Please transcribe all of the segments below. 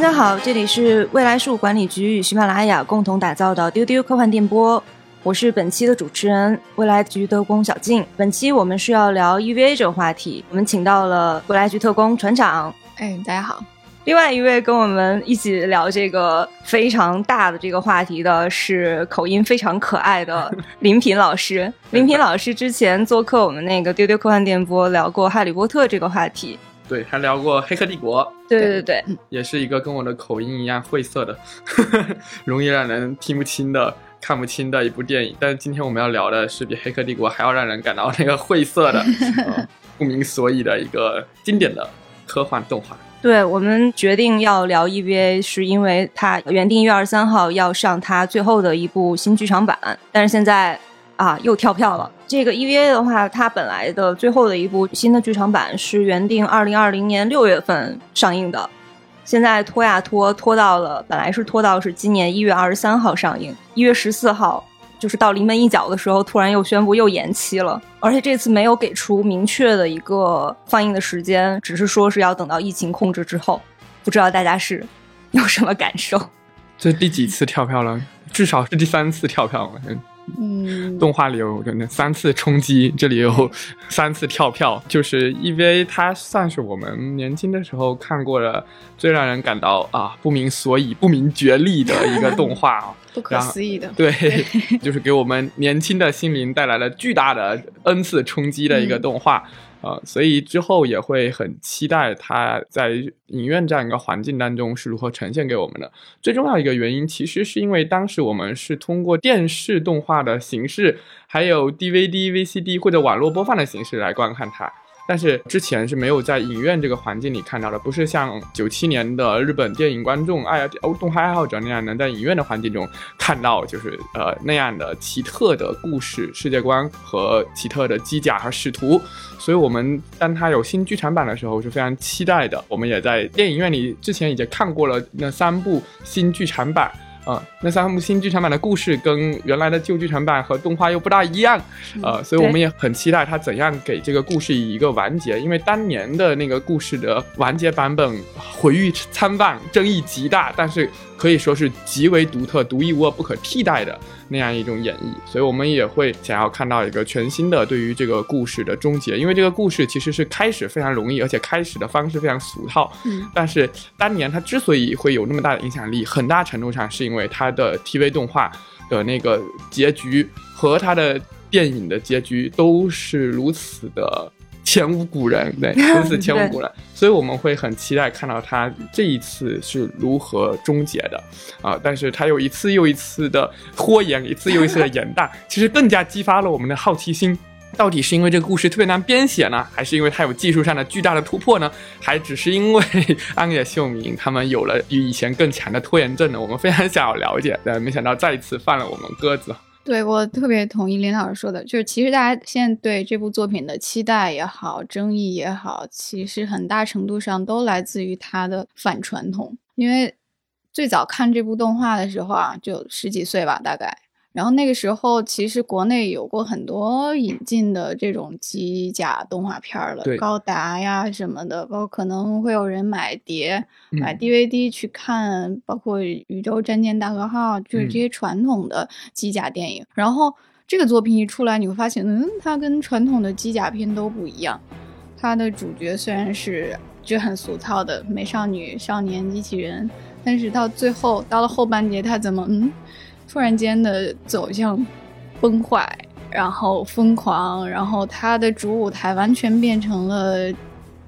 家好，这里是未来事务管理局与喜马拉雅共同打造的丢丢科幻电波，我是本期的主持人未来局特工小静。本期我们是要聊 EVA 这个话题，我们请到了未来局特工船长。哎，大家好。另外一位跟我们一起聊这个非常大的这个话题的是口音非常可爱的 林品老师。林品老师之前做客我们那个丢丢科幻电波，聊过《哈利波特》这个话题。对，还聊过《黑客帝国》。对对对，也是一个跟我的口音一样晦涩的，容易让人听不清的、看不清的一部电影。但是今天我们要聊的是比《黑客帝国》还要让人感到那个晦涩的、不明所以的一个经典的科幻动画。对我们决定要聊 EVA，是因为它原定一月二十三号要上它最后的一部新剧场版，但是现在啊又跳票了。这个 EVA 的话，它本来的最后的一部新的剧场版是原定二零二零年六月份上映的，现在拖呀拖，拖到了本来是拖到是今年一月二十三号上映，一月十四号。就是到临门一脚的时候，突然又宣布又延期了，而且这次没有给出明确的一个放映的时间，只是说是要等到疫情控制之后。不知道大家是有什么感受？这第几次跳票了？至少是第三次跳票了。嗯，动画里有真的三次冲击，这里有三次跳票，就是 EVA，它算是我们年轻的时候看过的最让人感到啊不明所以、不明觉厉的一个动画啊，不可思议的，对，就是给我们年轻的心灵带来了巨大的 N 次冲击的一个动画。呃，所以之后也会很期待它在影院这样一个环境当中是如何呈现给我们的。最重要一个原因，其实是因为当时我们是通过电视动画的形式，还有 DVD、VCD 或者网络播放的形式来观看它。但是之前是没有在影院这个环境里看到的，不是像九七年的日本电影观众、爱哦动画爱好者那样能在影院的环境中看到，就是呃那样的奇特的故事世界观和奇特的机甲和使徒。所以，我们当它有新剧场版的时候是非常期待的。我们也在电影院里之前已经看过了那三部新剧场版。啊，那三部新剧场版的故事跟原来的旧剧场版和动画又不大一样，呃，所以我们也很期待它怎样给这个故事以一个完结。因为当年的那个故事的完结版本毁誉参半，争议极大，但是可以说是极为独特、独一无二、不可替代的那样一种演绎。所以我们也会想要看到一个全新的对于这个故事的终结。因为这个故事其实是开始非常容易，而且开始的方式非常俗套。嗯，但是当年它之所以会有那么大的影响力，很大程度上是因为它的 TV 动画的那个结局和它的电影的结局都是如此的前无古人，对，真是前无古人，所以我们会很期待看到他这一次是如何终结的啊！但是他又一次又一次的拖延，一次又一次的延宕，其实更加激发了我们的好奇心。到底是因为这个故事特别难编写呢，还是因为它有技术上的巨大的突破呢？还只是因为安野秀明他们有了比以前更强的拖延症呢？我们非常想要了解，但没想到再一次放了我们鸽子。对我特别同意林老师说的，就是其实大家现在对这部作品的期待也好，争议也好，其实很大程度上都来自于它的反传统。因为最早看这部动画的时候啊，就十几岁吧，大概。然后那个时候，其实国内有过很多引进的这种机甲动画片了，高达呀什么的，包括可能会有人买碟、买 DVD 去看，包括《宇宙战舰大和号》，就是这些传统的机甲电影。然后这个作品一出来，你会发现，嗯，它跟传统的机甲片都不一样。它的主角虽然是就很俗套的美少女、少年机器人，但是到最后到了后半截，它怎么嗯？突然间的走向崩坏，然后疯狂，然后他的主舞台完全变成了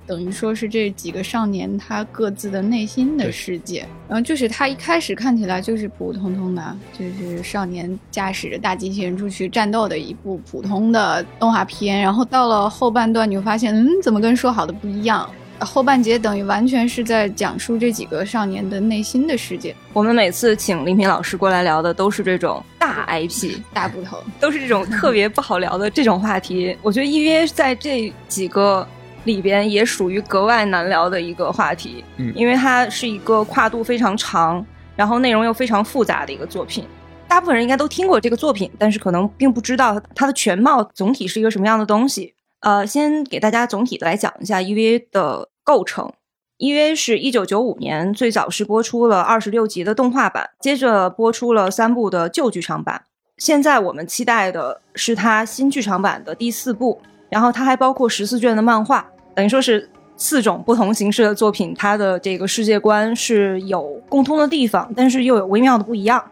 等于说是这几个少年他各自的内心的世界。然后就是他一开始看起来就是普普通通的，就是少年驾驶着大机器人出去战斗的一部普通的动画片。然后到了后半段，你会发现，嗯，怎么跟说好的不一样？后半节等于完全是在讲述这几个少年的内心的世界。我们每次请林平老师过来聊的都是这种大 IP、大部头，都是这种特别不好聊的这种话题。我觉得 EVA 在这几个里边也属于格外难聊的一个话题，嗯，因为它是一个跨度非常长，然后内容又非常复杂的一个作品。大部分人应该都听过这个作品，但是可能并不知道它的全貌总体是一个什么样的东西。呃，先给大家总体的来讲一下 EVA 的。构成 EVA 是一九九五年最早是播出了二十六集的动画版，接着播出了三部的旧剧场版。现在我们期待的是它新剧场版的第四部，然后它还包括十四卷的漫画，等于说是四种不同形式的作品，它的这个世界观是有共通的地方，但是又有微妙的不一样。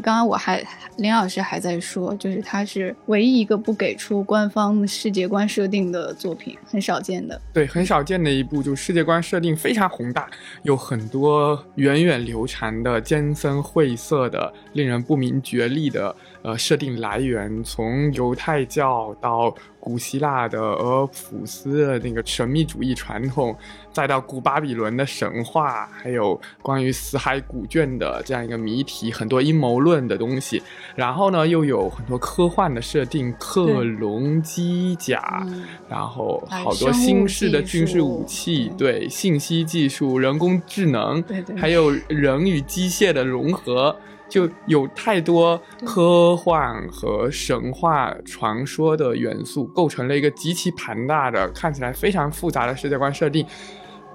刚刚我还林老师还在说，就是他是唯一一个不给出官方世界观设定的作品，很少见的。对，很少见的一部，就世界观设定非常宏大，有很多源远流长的艰深晦涩的、令人不明觉厉的。呃，设定来源从犹太教到古希腊的俄普斯的那个神秘主义传统，再到古巴比伦的神话，还有关于死海古卷的这样一个谜题，很多阴谋论的东西。然后呢，又有很多科幻的设定，克隆机甲，然后好多新式的军事武器，对信息技术、人工智能，还有人与机械的融合。就有太多科幻和神话传说的元素，构成了一个极其庞大的、看起来非常复杂的世界观设定。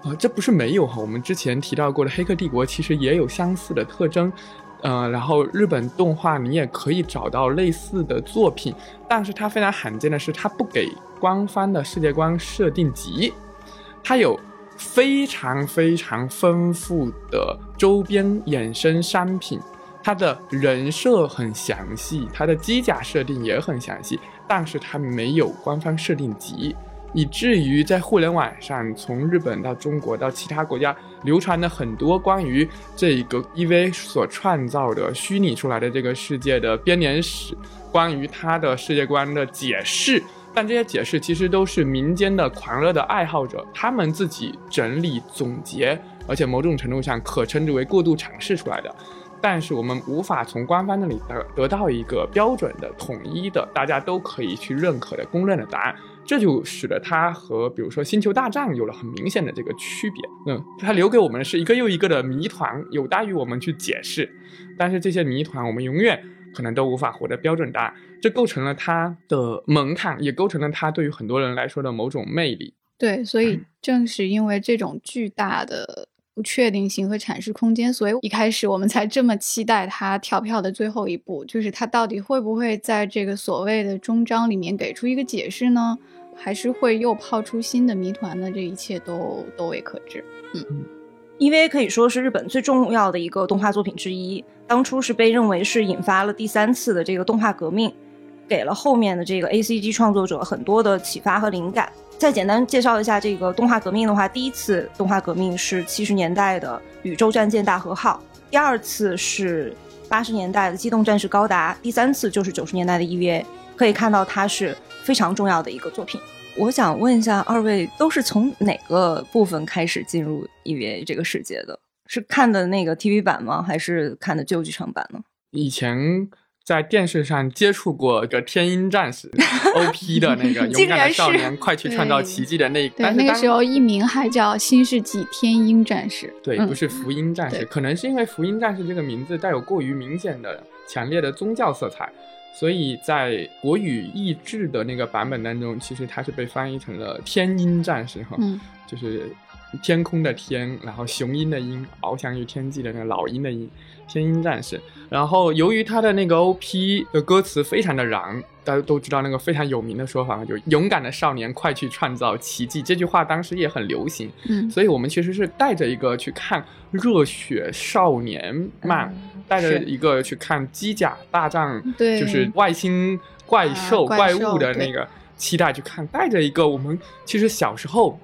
啊，这不是没有哈，我们之前提到过的《黑客帝国》其实也有相似的特征。嗯，然后日本动画你也可以找到类似的作品，但是它非常罕见的是，它不给官方的世界观设定集，它有非常非常丰富的周边衍生商品。它的人设很详细，它的机甲设定也很详细，但是它没有官方设定集，以至于在互联网上，从日本到中国到其他国家流传的很多关于这个 EV 所创造的虚拟出来的这个世界的编年史，关于它的世界观的解释，但这些解释其实都是民间的狂热的爱好者他们自己整理总结，而且某种程度上可称之为过度阐释出来的。但是我们无法从官方那里得得到一个标准的、统一的、大家都可以去认可的、公认的答案，这就使得它和比如说《星球大战》有了很明显的这个区别。嗯，它留给我们的是一个又一个的谜团，有待于我们去解释。但是这些谜团，我们永远可能都无法获得标准答案，这构成了它的门槛，也构成了它对于很多人来说的某种魅力。对，所以正是因为这种巨大的。不确定性和阐释空间，所以一开始我们才这么期待它跳票的最后一步，就是它到底会不会在这个所谓的终章里面给出一个解释呢？还是会又抛出新的谜团呢？这一切都都未可知。嗯，EVA 可以说是日本最重要的一个动画作品之一，当初是被认为是引发了第三次的这个动画革命，给了后面的这个 ACG 创作者很多的启发和灵感。再简单介绍一下这个动画革命的话，第一次动画革命是七十年代的《宇宙战舰大和号》，第二次是八十年代的《机动战士高达》，第三次就是九十年代的 EVA。可以看到它是非常重要的一个作品。我想问一下二位，都是从哪个部分开始进入 EVA 这个世界的？是看的那个 TV 版吗？还是看的旧剧场版呢？以前。在电视上接触过个天鹰战士 OP 的那个勇敢的少年，快去创造奇迹的那，但那个时候艺名还叫新世纪天鹰战士，对，不是福音战士，可能是因为福音战士这个名字带有过于明显的、强烈的宗教色彩，所以在国语译制的那个版本当中，其实它是被翻译成了天鹰战士哈，就是天空的天，然后雄鹰的鹰，翱翔于天际的那个老鹰的鹰。天鹰战士，然后由于他的那个 OP 的歌词非常的燃，大家都知道那个非常有名的说法，就勇敢的少年快去创造奇迹”这句话当时也很流行，嗯，所以我们其实是带着一个去看热血少年漫，带着一个去看机甲大战，对，就是外星怪兽怪物的那个期待去看，带着一个我们其实小时候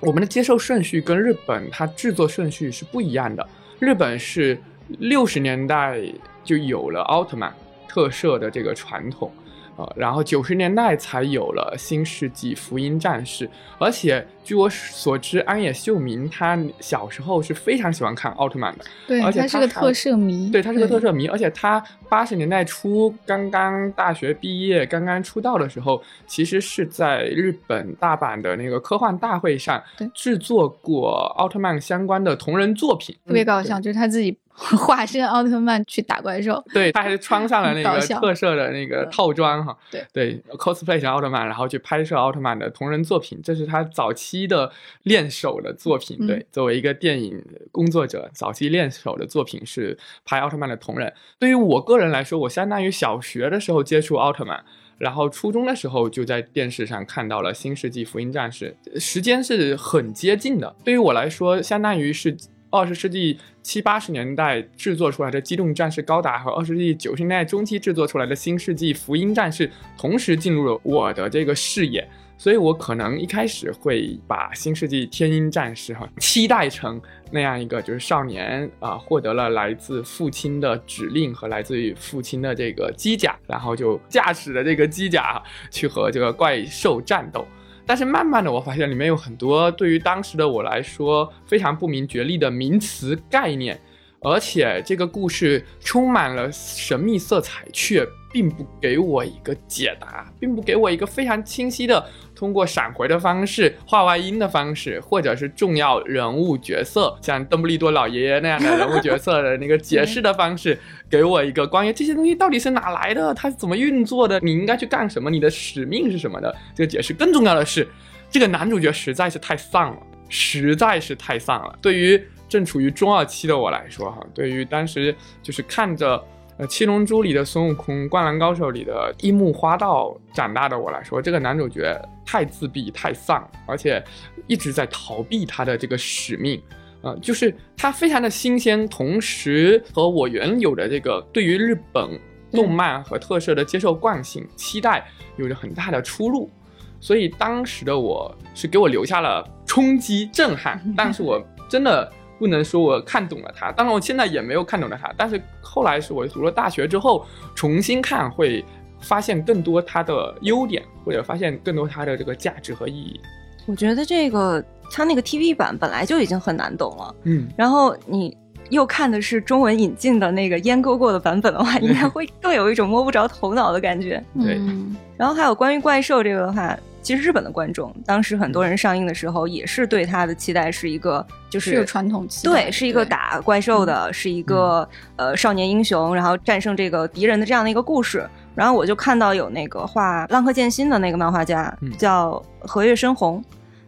我们的接受顺序跟日本它制作顺序是不一样的，日本是。六十年代就有了奥特曼特摄的这个传统。呃，然后九十年代才有了新世纪福音战士，而且据我所知，安野秀明他小时候是非常喜欢看奥特曼的，对，而且他是个特摄迷，对他是个特摄迷，而且他八十年代初刚刚大学毕业、刚刚出道的时候，其实是在日本大阪的那个科幻大会上制作过奥特曼相关的同人作品，特别搞笑，就是他自己。化身奥特曼去打怪兽。对他还是穿上了那个特摄的那个套装哈，对对，cosplay 成奥特曼，然后去拍摄奥特曼的同人作品，这是他早期的练手的作品。嗯对，作为一个电影工作者，早期练手的作品是拍奥特曼的同人。对于我个人来说，我相当于小学的时候接触奥特曼。然后初中的时候就在电视上看到了《新世纪福音战士》，时间是很接近的。对于我来说，相当于是二十世纪七八十年代制作出来的《机动战士高达》和二十世纪九十年代中期制作出来的《新世纪福音战士》同时进入了我的这个视野。所以我可能一开始会把《新世纪天鹰战士》哈期待成那样一个就是少年啊、获得了来自父亲的指令和来自于父亲的这个机甲，然后就驾驶着这个机甲去和这个怪兽战斗。但是慢慢的，我发现里面有很多对于当时的我来说非常不明觉厉的名词概念，而且这个故事充满了神秘色彩，却并不给我一个解答，并不给我一个非常清晰的通过闪回的方式、画外音的方式，或者是重要人物角色，像邓布利多老爷爷那样的人物角色的那个解释的方式，给我一个关于这些东西到底是哪来的，它是怎么运作的，你应该去干什么，你的使命是什么的这个解释。更重要的是，这个男主角实在是太丧了，实在是太丧了。对于正处于中二期的我来说，哈，对于当时就是看着呃《七龙珠》里的孙悟空，《灌篮高手》里的樱木花道长大的我来说，这个男主角太自闭、太丧，而且一直在逃避他的这个使命。呃，就是他非常的新鲜，同时和我原有的这个对于日本动漫和特摄的接受惯性、期待有着很大的出入。所以当时的我是给我留下了冲击、震撼，但是我真的不能说我看懂了它。当然，我现在也没有看懂了它，但是后来是我读了大学之后重新看，会发现更多它的优点，或者发现更多它的这个价值和意义。我觉得这个它那个 TV 版本来就已经很难懂了，嗯，然后你又看的是中文引进的那个阉割过的版本的话，应该会更有一种摸不着头脑的感觉。对嗯然后还有关于怪兽这个的话，其实日本的观众当时很多人上映的时候也是对他的期待是一个就是有传统期待对，是一个打怪兽的，是一个、呃少年英雄，然后战胜这个敌人的这样的一个故事。然后我就看到有那个画《浪客剑心》的那个漫画家、嗯叫和月深红，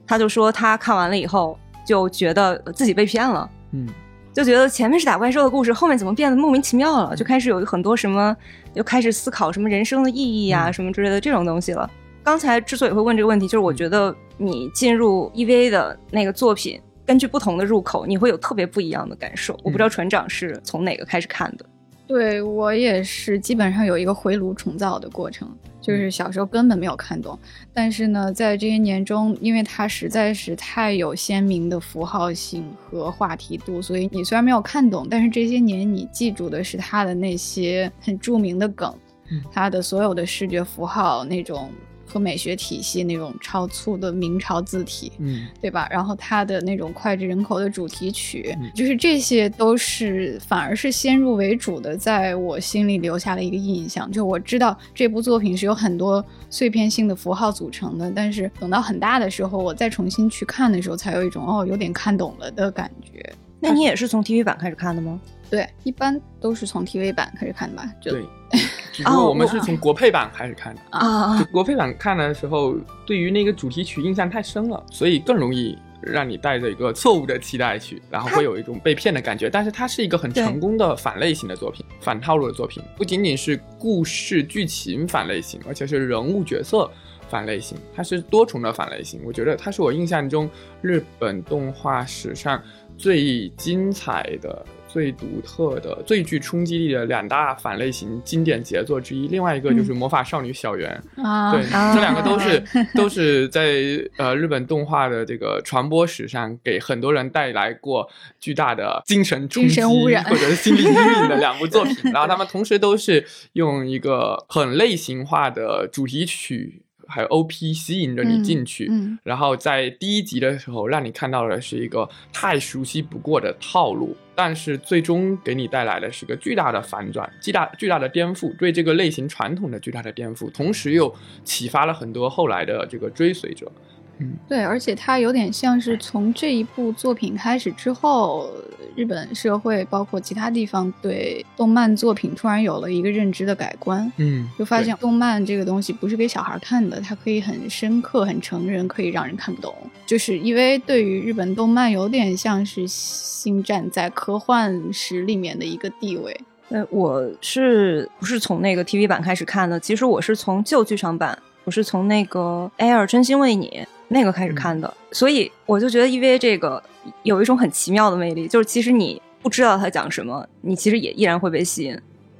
他就说他看完了以后就觉得自己被骗了。嗯就觉得前面是打怪兽的故事，后面怎么变得莫名其妙了？就开始有很多什么，又开始思考什么人生的意义啊，嗯什么之类的这种东西了。刚才之所以会问这个问题，就是我觉得你进入 EVA 的那个作品，根据不同的入口，你会有特别不一样的感受。我不知道船长是从哪个开始看的。对我也是，基本上有一个回炉重造的过程，就是小时候根本没有看懂，但是呢，在这些年中，因为它实在是太有鲜明的符号性和话题度，所以你虽然没有看懂，但是这些年你记住的是它的那些很著名的梗，嗯。它的所有的视觉符号那种和美学体系那种超粗的明朝字体，嗯对吧？然后它的那种脍炙人口的主题曲，嗯就是这些都是反而是先入为主的，在我心里留下了一个印象。就我知道这部作品是有很多碎片性的符号组成的，但是等到很大的时候，我再重新去看的时候，才有一种哦有点看懂了的感觉。那你也是从 TV 版开始看的吗？对，一般都是从 TV 版开始看吧。就对，只不过我们哦是从国配版开始看的。啊就国配版看的时候，对于那个主题曲印象太深了，所以更容易让你带着一个错误的期待去，然后会有一种被骗的感觉。但是它是一个很成功的反类型的作品，反套路的作品，不仅仅是故事剧情反类型，而且是人物角色。反类型，它是多重的反类型。我觉得它是我印象中日本动画史上最精彩的、最独特的、最具冲击力的两大反类型经典杰作之一。另外一个就是《魔法少女小圆》啊，对，啊这两个都是 都是在呃日本动画的这个传播史上，给很多人带来过巨大的精神冲击或者是心理阴影的两部作品。然后他们同时都是用一个很类型化的主题曲。还有 OP 吸引着你进去，嗯然后在第一集的时候，让你看到的是一个太熟悉不过的套路，但是最终给你带来的是个巨大的反转，巨大巨大的颠覆，对这个类型传统的巨大的颠覆，同时又启发了很多后来的这个追随者。嗯，对，而且它有点像是从这一部作品开始之后，日本社会包括其他地方对动漫作品突然有了一个认知的改观。嗯，就发现动漫这个东西不是给小孩看的，它可以很深刻、很成人，可以让人看不懂。就是因为对于日本动漫有点像是星战在科幻史里面的一个地位。呃，我是不是从那个 TV 版开始看的？其实我是从旧剧场版，我是从那个《Air 真心为你》那个开始看的，所以我就觉得 EVA 这个有一种很奇妙的魅力，就是其实你不知道它讲什么，你其实也依然会被吸引。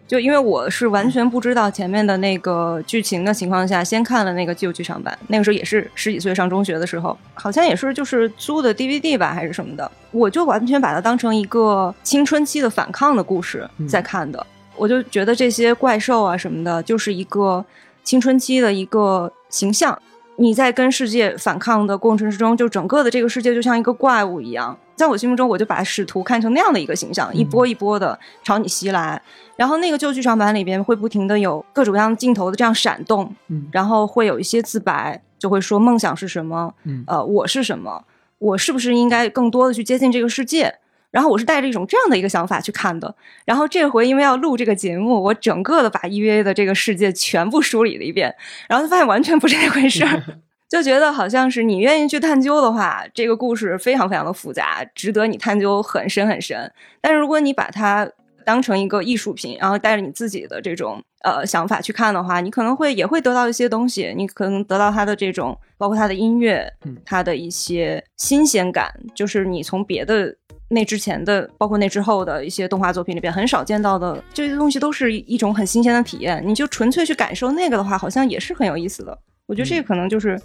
就因为我是完全不知道前面的那个剧情的情况下，先看了那个旧剧场版，那个时候也是十几岁上中学的时候，好像也是就是租的 DVD 吧还是什么的，我就完全把它当成一个青春期的反抗的故事在看的，我就觉得这些怪兽啊什么的，就是一个青春期的一个形象。你在跟世界反抗的过程之中，就整个的这个世界就像一个怪物一样，在我心目中，我就把使徒看成那样的一个形象，一波一波的朝你袭来。然后那个旧剧场版里边会不停的有各种各样镜头的这样闪动，嗯然后会有一些自白，就会说梦想是什么，嗯呃，我是什么，我是不是应该更多的去接近这个世界？然后我是带着一种这样的一个想法去看的。然后这回因为要录这个节目，我整个的把 EVA 的这个世界全部梳理了一遍，然后就发现完全不是那回事儿。就觉得好像是你愿意去探究的话，这个故事非常非常的复杂，值得你探究很深很深。但是如果你把它当成一个艺术品，然后带着你自己的这种呃想法去看的话，你可能会也会得到一些东西，你可能得到他的这种，包括他的音乐嗯，它的一些新鲜感，就是你从别的。那之前的，包括那之后的一些动画作品里边很少见到的这些东西，都是一种很新鲜的体验。你就纯粹去感受那个的话，好像也是很有意思的。我觉得这个可能就是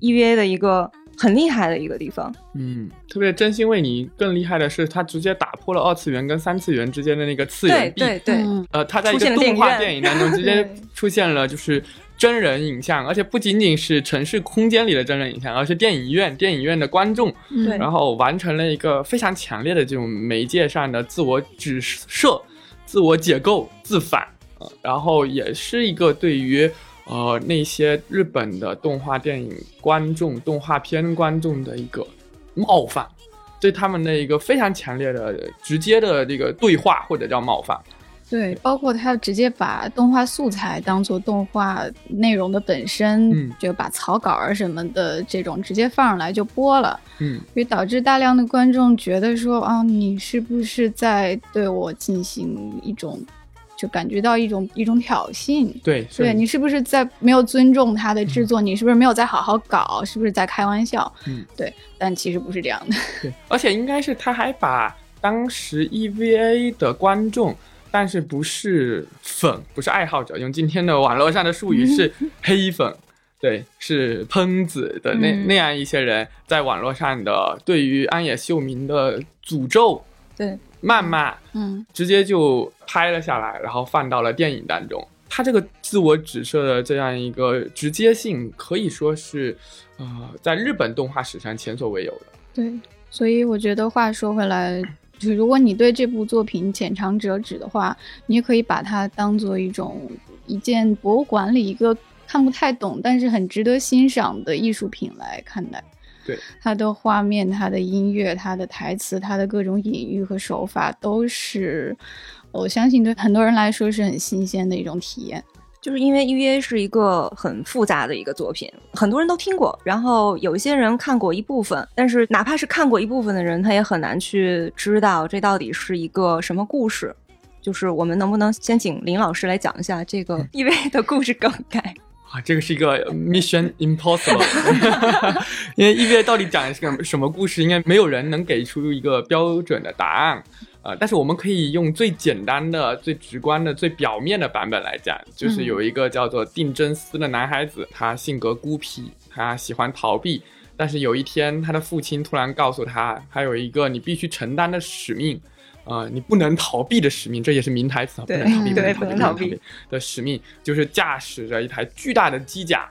EVA 的一个很厉害的一个地方。嗯，特别真心为你更厉害的是，它直接打破了二次元跟三次元之间的那个次元壁。对呃，它在一个动画电影当中直接出现了，就是真人影像，而且不仅仅是城市空间里的真人影像，而是电影院电影院的观众，对然后完成了一个非常强烈的这种媒介上的自我指涉、自我解构、自反，呃，然后也是一个对于呃那些日本的动画电影观众、动画片观众的一个冒犯，对他们的一个非常强烈的、直接的这个对话或者叫冒犯。对，包括他直接把动画素材当做动画内容的本身，嗯就把草稿啊什么的这种直接放上来就播了，嗯所以导致大量的观众觉得说啊，你是不是在对我进行一种，就感觉到一种一种挑衅？对，对你是不是在没有尊重他的制作？你是不是没有在好好搞？是不是在开玩笑？嗯，对，但其实不是这样的。对，而且应该是他还把当时 EVA 的观众，但是不是粉，不是爱好者，用今天的网络上的术语是 黑粉，对，是喷子的那、嗯那样一些人，在网络上的对于安野秀明的诅咒、对，谩骂，嗯直接就拍了下来，然后放到了电影当中。他这个自我指涉的这样一个直接性，可以说是，呃，在日本动画史上前所未有的。对，所以我觉得话说回来，就是如果你对这部作品浅尝辄止的话，你也可以把它当做一种一件博物馆里一个看不太懂但是很值得欣赏的艺术品来看待。对，它的画面、它的音乐、它的台词、它的各种隐喻和手法，都是我相信对很多人来说是很新鲜的一种体验。就是因为 EVA 是一个很复杂的一个作品，很多人都听过，然后有一些人看过一部分，但是哪怕是看过一部分的人，他也很难去知道这到底是一个什么故事。就是我们能不能先请林老师来讲一下这个 EVA 的故事梗概？啊，这个是一个 Mission Impossible，因为 EVA 到底讲的是个什么故事，应该没有人能给出一个标准的答案。呃，但是我们可以用最简单的、最直观的、最表面的版本来讲，就是有一个叫做定真司的男孩子，他性格孤僻，他喜欢逃避，但是有一天，他的父亲突然告诉他，还有一个你必须承担的使命。呃，你不能逃避的使命，这也是名台词啊，不能逃避，对不能逃避不能逃避。的使命，就是驾驶着一台巨大的机甲，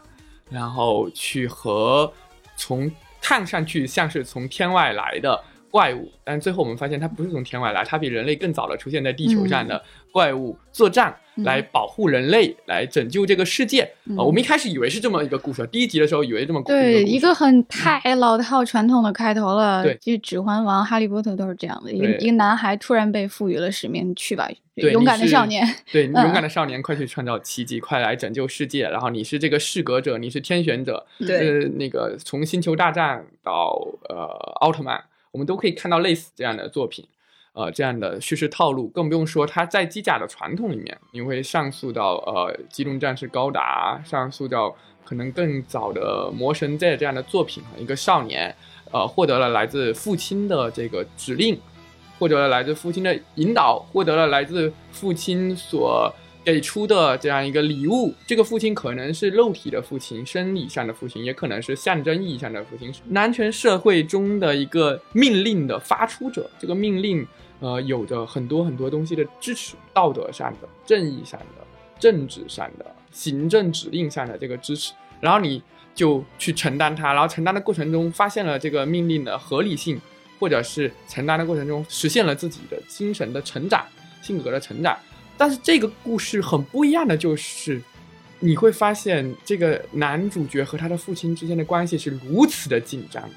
然后去和从看上去像是从天外来的怪物，但最后我们发现它不是从天外来，它比人类更早的出现在地球上的怪物作战，来保护人类，来拯救这个世界。呃，我们一开始以为是这么一个故事，第一集的时候以为这么对一个很太老套传统的开头了。对，就《指环王》《哈利波特》都是这样的，一个一个男孩突然被赋予了使命，去吧，勇敢的少年。对，勇敢的少年，快去创造奇迹，快来拯救世界。然后你是这个适格者，你是天选者。对，那个从星球大战到呃奥特曼。我们都可以看到类似这样的作品，呃，这样的叙事套路，更不用说它在机甲的传统里面，你会上溯到呃《机动战士高达》，上溯到可能更早的《魔神 Z》这样的作品，一个少年，呃，获得了来自父亲的这个指令，获得了来自父亲的引导，获得了来自父亲所。给出的这样一个礼物，这个父亲可能是肉体的父亲，生理上的父亲，也可能是象征意义上的父亲，男权社会中的一个命令的发出者。这个命令，呃，有着很多很多东西的支持，道德上的、正义上的、政治上的、行政指令上的这个支持。然后你就去承担它，然后承担的过程中发现了这个命令的合理性，或者是承担的过程中实现了自己的精神的成长、性格的成长。但是这个故事很不一样的就是，你会发现这个男主角和他的父亲之间的关系是如此的紧张，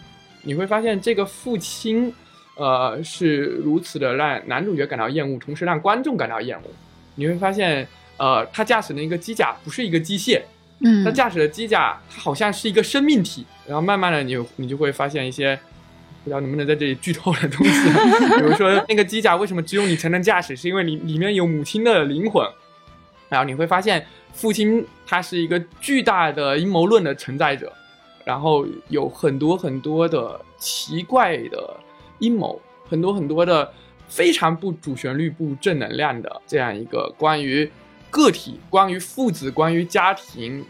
你会发现这个父亲，呃，是如此的让男主角感到厌恶，同时让观众感到厌恶。你会发现，呃，他驾驶的一个机甲不是一个机械，嗯，他驾驶的机甲，它好像是一个生命体。然后慢慢的，你你就会发现一些。不知道能不能在这里剧透的东西，比如说那个机甲为什么只有你才能驾驶，是因为你里面有母亲的灵魂。然后你会发现，父亲他是一个巨大的阴谋论的承载者，然后有很多很多的奇怪的阴谋，很多很多的非常不主旋律、不正能量的这样一个关于个体、关于父子、关于家庭，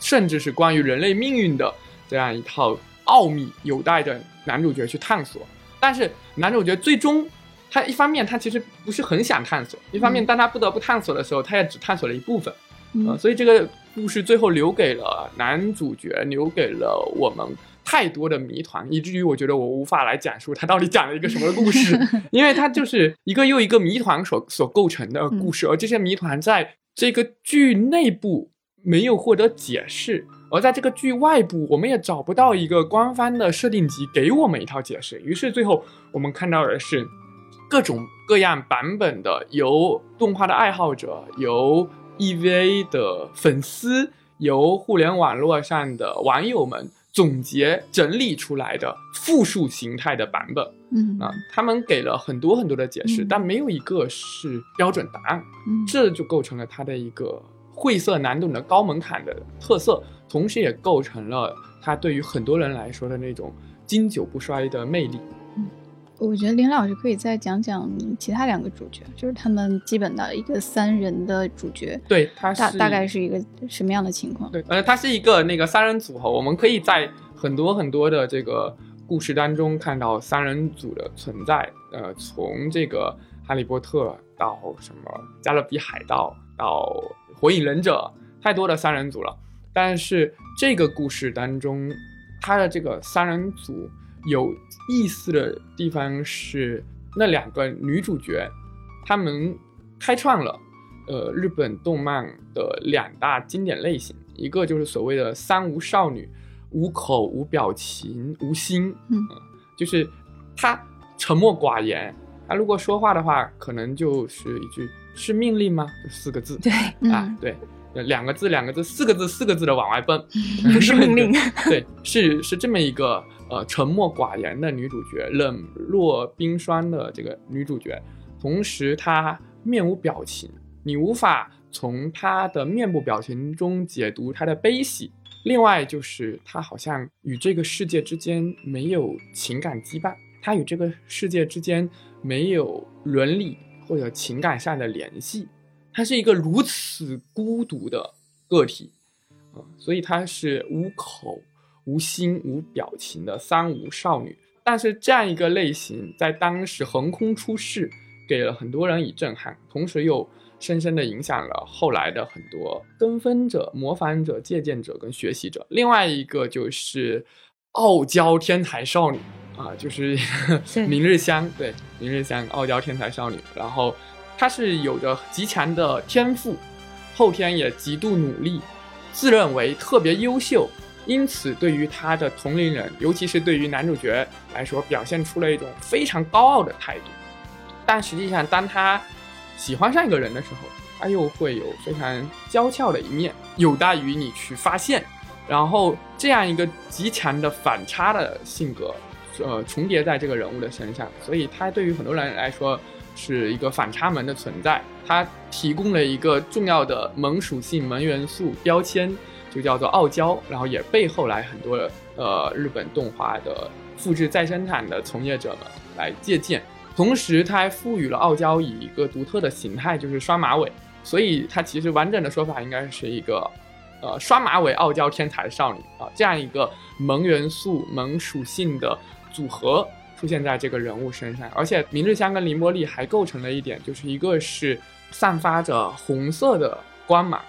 甚至是关于人类命运的这样一套奥秘，有待着。男主角去探索，但是男主角最终，他一方面他其实不是很想探索，一方面当他不得不探索的时候，他也只探索了一部分，呃，所以这个故事最后留给了男主角，留给了我们太多的谜团，以至于我觉得我无法来讲述他到底讲了一个什么故事，因为他就是一个又一个谜团所所构成的故事，而这些谜团在这个剧内部没有获得解释。而在这个剧外部，我们也找不到一个官方的设定集给我们一套解释。于是最后我们看到的是各种各样版本的，由动画的爱好者、由 EVA 的粉丝、由互联网络上的网友们总结整理出来的复数形态的版本。嗯啊，他们给了很多很多的解释，但没有一个是标准答案。这就构成了它的一个晦涩难懂的高门槛的特色。同时也构成了它对于很多人来说的那种经久不衰的魅力。嗯，我觉得林老师可以再讲讲其他两个主角，就是他们基本的一个三人的主角。对，他大大概是一个什么样的情况？对，呃，他是一个那个三人组合，我们可以在很多很多的这个故事当中看到三人组的存在。呃，从这个哈利波特到什么加勒比海盗到火影忍者，太多的三人组了。但是这个故事当中，他的这个三人组有意思的地方是，那两个女主角，她们开创了呃日本动漫的两大经典类型，一个就是所谓的三无少女，无口、无表情、无心，嗯，就是她沉默寡言，她如果说话的话，可能就是一句是命令吗？四个字，对啊，对。两个字，两个字，四个字，四个字的往外蹦，不是命令。对，是是这么一个呃沉默寡言的女主角，冷若冰霜的这个女主角，同时她面无表情，你无法从她的面部表情中解读她的悲喜。另外就是她好像与这个世界之间没有情感羁绊，她与这个世界之间没有伦理或者情感上的联系。她是一个如此孤独的个体，啊，所以她是无口、无心、无表情的三无少女。但是这样一个类型在当时横空出世，给了很多人以震撼，同时又深深的影响了后来的很多跟风者、模仿者、借鉴者跟学习者。另外一个就是傲娇天才少女啊，就是对 明日香，对，明日香，傲娇天才少女。然后她是有着极强的天赋，后天也极度努力，自认为特别优秀，因此对于她的同龄人，尤其是对于男主角来说，表现出了一种非常高傲的态度。但实际上，当她喜欢上一个人的时候，她又会有非常娇俏的一面，有待于你去发现。然后这样一个极强的反差的性格，呃，重叠在这个人物的身上，所以他对于很多人来说是一个反差萌的存在。他提供了一个重要的萌属性、萌元素标签，就叫做傲娇，然后也被后来很多呃日本动画的复制再生产的从业者们来借鉴。同时，他还赋予了傲娇以一个独特的形态，就是双马尾。所以，它其实完整的说法应该是一个。呃，双马尾傲娇天才少女啊，这样一个萌元素、萌属性的组合出现在这个人物身上，而且明日香跟绫波丽还构成了一点，就是一个是散发着红色的光芒，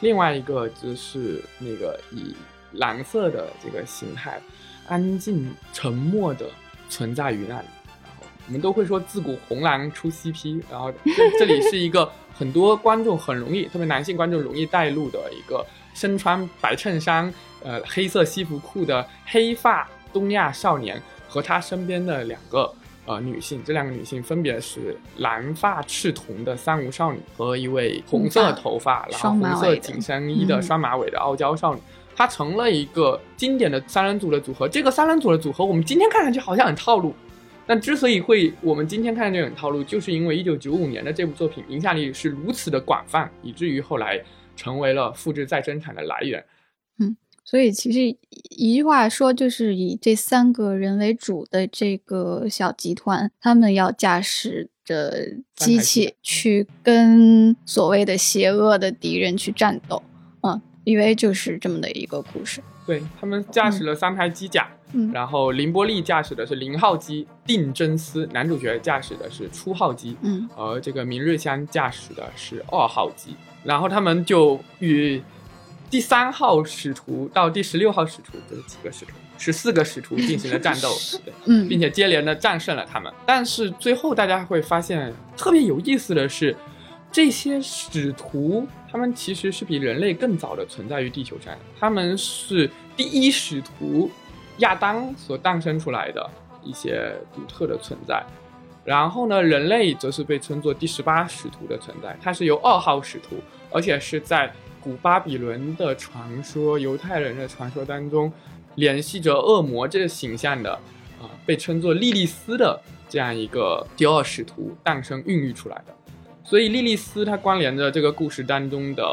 另外一个就是那个以蓝色的这个形态，安静沉默的存在于那里。然后我们都会说自古红蓝出 CP，然后这这里是一个很多观众很容易，特别男性观众容易带入的一个。身穿白衬衫、呃黑色西服裤的黑发东亚少年和他身边的两个呃女性，这两个女性分别是蓝发赤瞳的三无少女和一位红色头发、然后红色紧身衣的双马尾的傲娇少女。它成了一个经典的三人组的组合。这个三人组的组合，我们今天看上去好像很套路，但之所以会我们今天看上去很套路，就是因为一九九五年的这部作品影响力是如此的广泛，以至于后来。成为了复制再生产的来源。嗯，所以其实一句话说，就是以这三个人为主的这个小集团，他们要驾驶着机器去跟所谓的邪恶的敌人去战斗。嗯，因为就是这么的一个故事。对他们驾驶了三台机甲，嗯，然后林波丽驾驶的是零号机，定真司男主角驾驶的是初号机，嗯，而这个明日香驾驶的是二号机。然后他们就与第三号使徒到第十六号使徒，这是几个使徒？十四个使徒进行了战斗，嗯，并且接连的战胜了他们。但是最后大家会发现，特别有意思的是，这些使徒他们其实是比人类更早的存在于地球上，他们是第一使徒亚当所诞生出来的一些独特的存在。然后呢，人类则是被称作第十八使徒的存在，它是由二号使徒，而且是在古巴比伦的传说、犹太人的传说当中，联系着恶魔这个形象的，啊，被称作莉莉丝的这样一个第二使徒诞生、孕育出来的。所以莉莉丝它关联着这个故事当中的，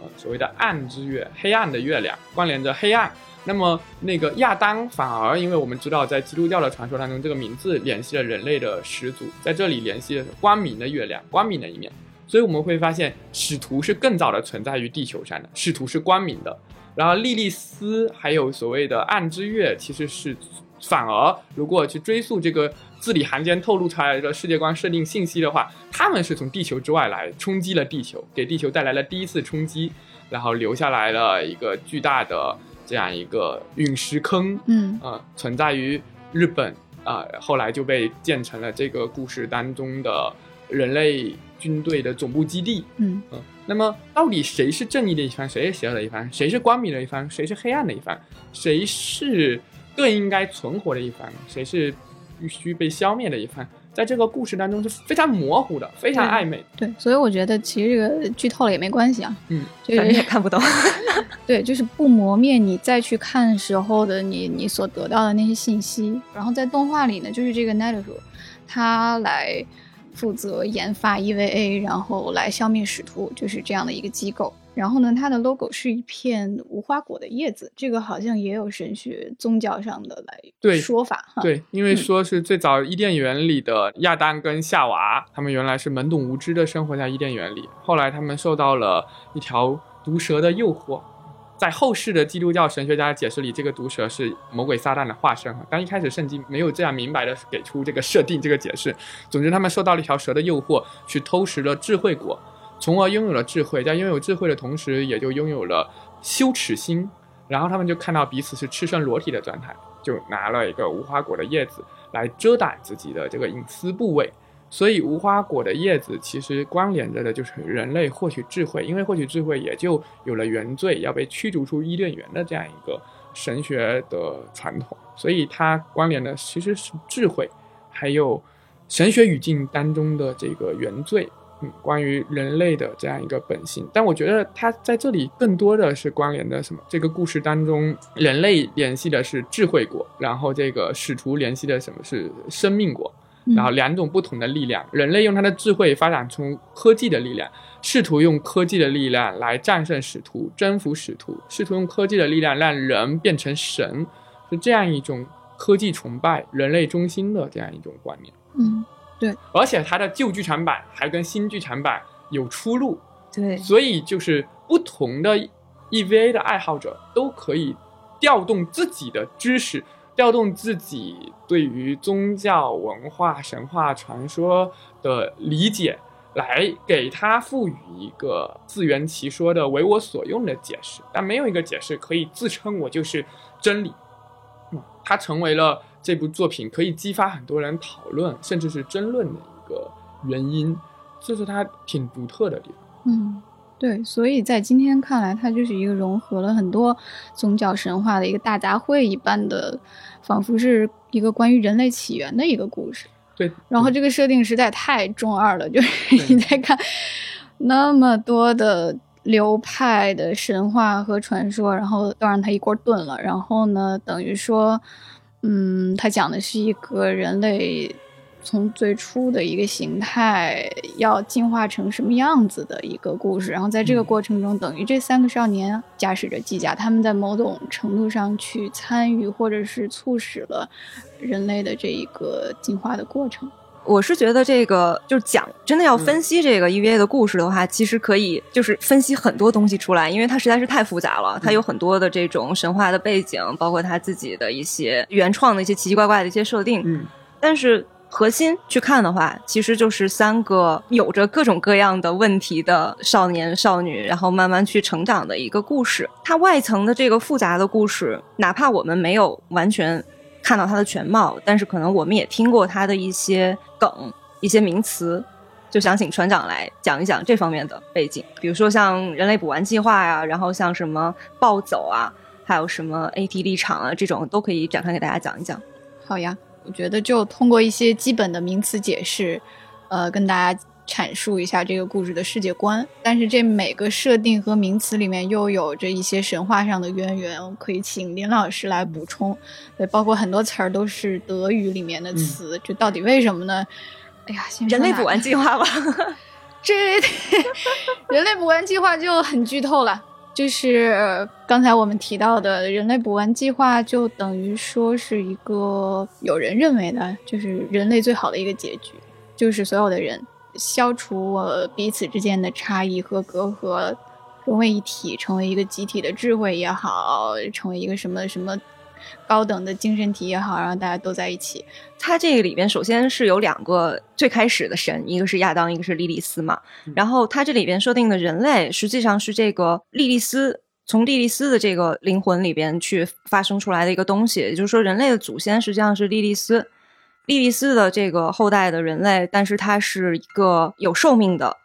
呃，所谓的暗之月、黑暗的月亮，关联着黑暗。那么，那个亚当反而，因为我们知道，在基督教的传说当中，这个名字联系了人类的始祖，在这里联系了光明的月亮，光明的一面。所以我们会发现，使徒是更早的存在于地球上的，使徒是光明的。然后，莉莉丝还有所谓的暗之月，其实是反而，如果去追溯这个字里行间透露出来的世界观设定信息的话，他们是从地球之外来冲击了地球，给地球带来了第一次冲击，然后留下来了一个巨大的。这样一个陨石坑，嗯，呃，存在于日本，啊，后来就被建成了这个故事当中的人类军队的总部基地，嗯，嗯，那么到底谁是正义的一方，谁是邪恶的一方，谁是光明的一方，谁是黑暗的一方，谁是更应该存活的一方，谁是必须被消灭的一方？在这个故事当中是非常模糊的，非常暧昧。对，所以我觉得其实这个剧透了也没关系啊。嗯，反正也看不懂。对，就是不磨灭你再去看时候的你你所得到的那些信息。然后在动画里呢，就是这个 Netflix 他来负责研发 EVA，然后来消灭使徒，就是这样的一个机构。然后呢，它的 logo 是一片无花果的叶子，这个好像也有神学宗教上的来说法哈。对，因为说是最早伊甸园里的亚当跟夏娃，他们原来是懵懂无知的生活在伊甸园里，后来他们受到了一条毒蛇的诱惑，在后世的基督教神学家的解释里，这个毒蛇是魔鬼撒旦的化身但一开始圣经没有这样明白的给出这个设定这个解释。总之，他们受到了一条蛇的诱惑，去偷食了智慧果。从而拥有了智慧，在拥有智慧的同时，也就拥有了羞耻心。然后他们就看到彼此是赤身裸体的状态，就拿了一个无花果的叶子来遮挡自己的这个隐私部位。所以无花果的叶子其实关联着的就是人类获取智慧，因为获取智慧也就有了原罪，要被驱逐出伊甸园的这样一个神学的传统。所以它关联的其实是智慧，还有神学语境当中的这个原罪。嗯，关于人类的这样一个本性，但我觉得它在这里更多的是关联的什么？这个故事当中，人类联系的是智慧果，然后这个使徒联系的什么是生命果，然后两种不同的力量。人类用他的智慧发展出科技的力量，试图用科技的力量来战胜使徒，征服使徒，试图用科技的力量让人变成神，是这样一种科技崇拜、人类中心的这样一种观念。嗯。对，而且它的旧剧场版还跟新剧场版有出入，对，所以就是不同的 EVA 的爱好者都可以调动自己的知识，调动自己对于宗教文化、神话传说的理解，来给它赋予一个自圆其说的为我所用的解释。但没有一个解释可以自称我就是真理，嗯，它成为了。这部作品可以激发很多人讨论，甚至是争论的一个原因，这是它挺独特的地方。嗯，对，所以在今天看来，它就是一个融合了很多宗教神话的一个大杂烩一般的，仿佛是一个关于人类起源的一个故事。对，然后这个设定实在太中二了，就是你在看那么多的流派的神话和传说，然后都让它一锅炖了，然后呢，等于说。嗯，它讲的是一个人类从最初的一个形态要进化成什么样子的一个故事，然后在这个过程中，等于这三个少年驾驶着机甲，他们在某种程度上去参与或者是促使了人类的这一个进化的过程。我是觉得这个就是讲真的要分析这个 EVA 的故事的话，其实可以就是分析很多东西出来，因为它实在是太复杂了。它有很多的这种神话的背景，包括它自己的一些原创的一些奇奇怪怪的一些设定。嗯，但是核心去看的话，其实就是三个有着各种各样的问题的少年少女，然后慢慢去成长的一个故事。它外层的这个复杂的故事，哪怕我们没有完全。看到它的全貌，但是可能我们也听过它的一些梗、一些名词，就想请船长来讲一讲这方面的背景，比如说像人类补完计划呀，然后像什么暴走啊，还有什么 AT 立场啊，这种都可以展开给大家讲一讲。好呀，我觉得就通过一些基本的名词解释，呃，跟大家。阐述一下这个故事的世界观，但是这每个设定和名词里面又有着一些神话上的渊源，可以请林老师来补充。对，包括很多词儿都是德语里面的词，这到底为什么呢？哎呀，人类补完计划吧，这 人类补完计划就很剧透了。就是刚才我们提到的人类补完计划，就等于说是一个有人认为的，就是人类最好的一个结局，就是所有的人。消除我彼此之间的差异和隔阂，融为一体，成为一个集体的智慧也好，成为一个什么什么高等的精神体也好，然后大家都在一起。它这个里边首先是有两个最开始的神，一个是亚当，一个是莉莉丝嘛。然后它这里边设定的人类实际上是这个莉莉丝从莉莉丝的这个灵魂里边去发生出来的一个东西，也就是说人类的祖先实际上是莉莉丝。莉莉丝的这个后代的人类，但是它是一个有寿命的、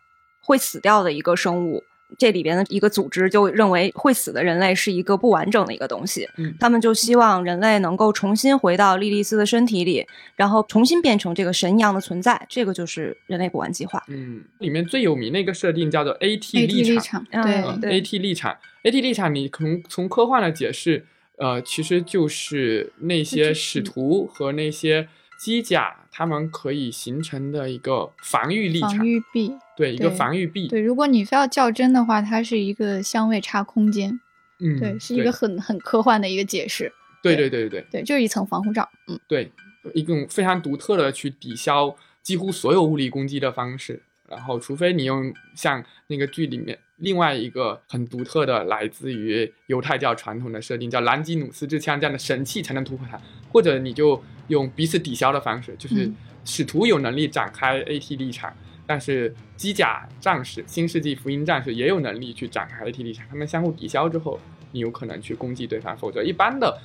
会死掉的一个生物。这里边的一个组织就认为会死的人类是一个不完整的一个东西，他们就希望人类能够重新回到莉莉丝的身体里，然后重新变成这个神一样的存在。这个就是人类补完计划。嗯，里面最有名的一个设定叫做 AT 立场，对，AT 立场，AT 立场，你从从科幻的解释，呃，其实就是那些使徒和那些。机甲它们可以形成的一个防御力场，防御壁，对，一个防御壁。对，如果你非要较真的话，它是一个相位差空间。嗯，对，是一个很很科幻的一个解释。对对对对对，就是一层防护罩。嗯，对，一种非常独特的去抵消几乎所有物理攻击的方式。然后，除非你用像那个剧里面另外一个很独特的来自于犹太教传统的设定，叫兰基努斯之枪这样的神器才能突破它，或者你就。用彼此抵消的方式，就是使徒有能力展开 AT 立场，但是机甲战士、新世纪福音战士也有能力去展开 AT 立场。他们相互抵消之后，你有可能去攻击对方。否则，一般的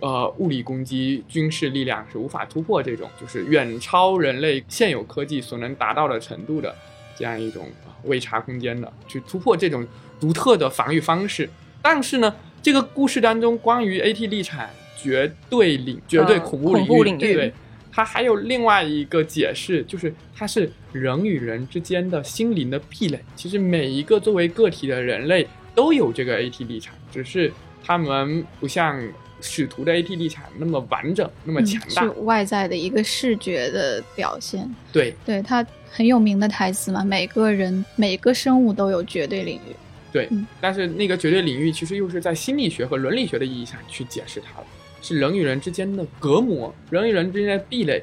呃物理攻击、军事力量是无法突破这种就是远超人类现有科技所能达到的程度的这样一种未查空间的，去突破这种独特的防御方式。但是呢，这个故事当中关于 AT 立场绝对领、绝对恐怖领域，领域对对，它还有另外一个解释，就是它是人与人之间的心灵的壁垒。其实每一个作为个体的人类都有这个 AT 立场，只是他们不像使徒的 AT 立场那么完整、那么强大。嗯是外在的一个视觉的表现。对对它很有名的台词嘛，每个人每个生物都有绝对领域。对嗯，但是那个绝对领域其实又是在心理学和伦理学的意义上去解释它了，是人与人之间的隔膜，人与人之间的壁垒。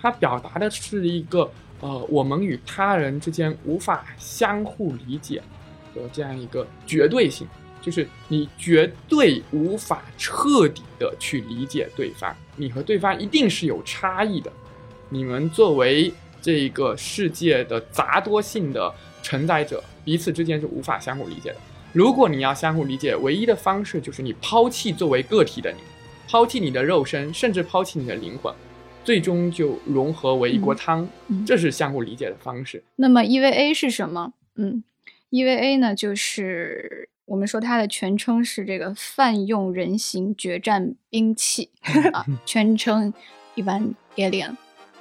它表达的是一个呃，我们与他人之间无法相互理解的这样一个绝对性，就是你绝对无法彻底的去理解对方，你和对方一定是有差异的。你们作为这个世界的杂多性的承载者，彼此之间是无法相互理解的。如果你要相互理解，唯一的方式就是你抛弃作为个体的你，抛弃你的肉身，甚至抛弃你的灵魂，最终就融合为一锅汤。这是相互理解的方式。那么 EVA 是什么？嗯，EVA 呢，就是我们说它的全称是这个泛用人形决战兵器啊，全称一般 Alien，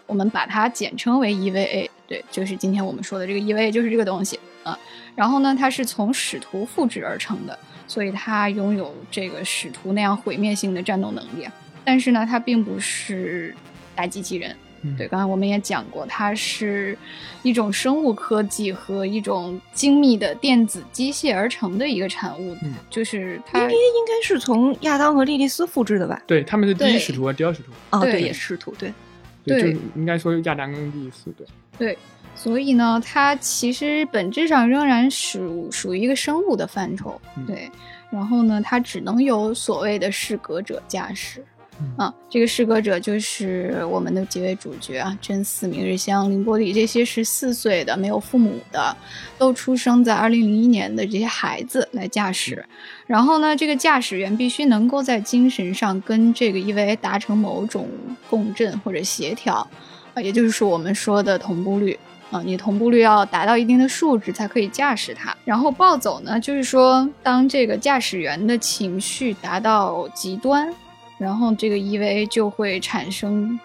我们把它简称为 EVA。对，就是今天我们说的这个 EVA 就是这个东西啊。然后呢，它是从使徒复制而成的，所以他拥有这个使徒那样毁灭性的战斗能力啊。但是呢，他并不是大机器人。嗯对，刚才我们也讲过，它是一种生物科技和一种精密的电子机械而成的一个产物，嗯就是它应该是从亚当和莉莉丝复制的吧？对，他们是第一使徒和第二使徒，哦，对对，也是使徒，对，对就应该说亚当跟莉莉丝对。对，所以呢，它其实本质上仍然属属于一个生物的范畴，嗯对。然后呢，它只能由所谓的适格者驾驶。嗯啊，这个适格者就是我们的几位主角啊，真嗣、明日香、凌波丽这些十四岁的没有父母的，都出生在二零零一年的这些孩子来驾驶。然后呢，这个驾驶员必须能够在精神上跟这个 EVA 达成某种共振或者协调，啊，也就是说我们说的同步率。啊，你同步率要达到一定的数值才可以驾驶它。然后暴走呢，就是说当这个驾驶员的情绪达到极端，然后这个 EVA 就会产生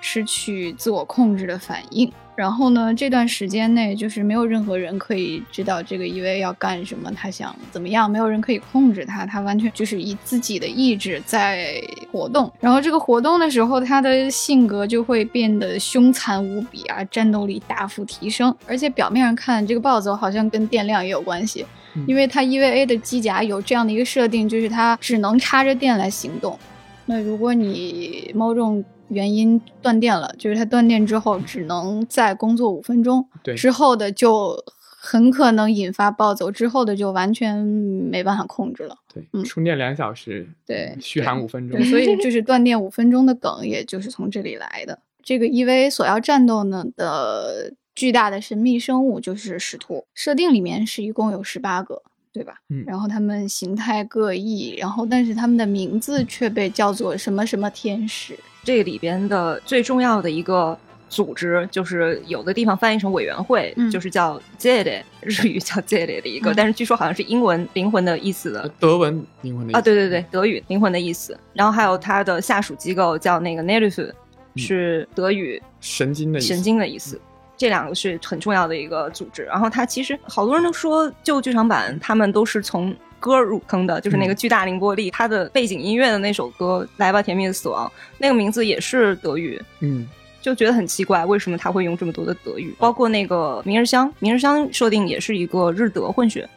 失去自我控制的反应。然后呢，这段时间内就是没有任何人可以知道这个 EVA 要干什么，他想怎么样，没有人可以控制他，他完全就是以自己的意志在活动。然后这个活动的时候，他的性格就会变得凶残无比啊，战斗力大幅提升。而且表面上看，这个暴走好像跟电量也有关系，嗯因为它 EVA 的机甲有这样的一个设定，就是它只能插着电来行动。那如果你某种原因断电了，就是它断电之后只能再工作五分钟，对之后的就很可能引发暴走，之后的就完全没办法控制了。对，嗯充电两小时，对续航五分钟，，所以就是断电五分钟的梗，也就是从这里来的。这个 EVA 所要战斗呢的巨大的神秘生物就是使徒，设定里面是一共有十八个，对吧？嗯然后他们形态各异，然后但是他们的名字却被叫做什么什么天使。这里边的最重要的一个组织，就是有的地方翻译成委员会，嗯就是叫 Zed，日语叫 Zed 的一个，嗯但是据说好像是英文灵魂的意思的。德文灵魂的意思啊，对对对，德语灵魂的意思。然后还有它的下属机构叫那个 Nerv，是德语神经的意思神经的意思。这两个是很重要的一个组织。然后它其实好多人都说旧剧场版他们都是从歌入坑的，就是那个嗯巨大凌波丽，它的背景音乐的那首歌《来吧，甜蜜的死亡》，那个名字也是德语。嗯，就觉得很奇怪，为什么他会用这么多的德语？包括那个明日香，明日香设定也是一个日德混血。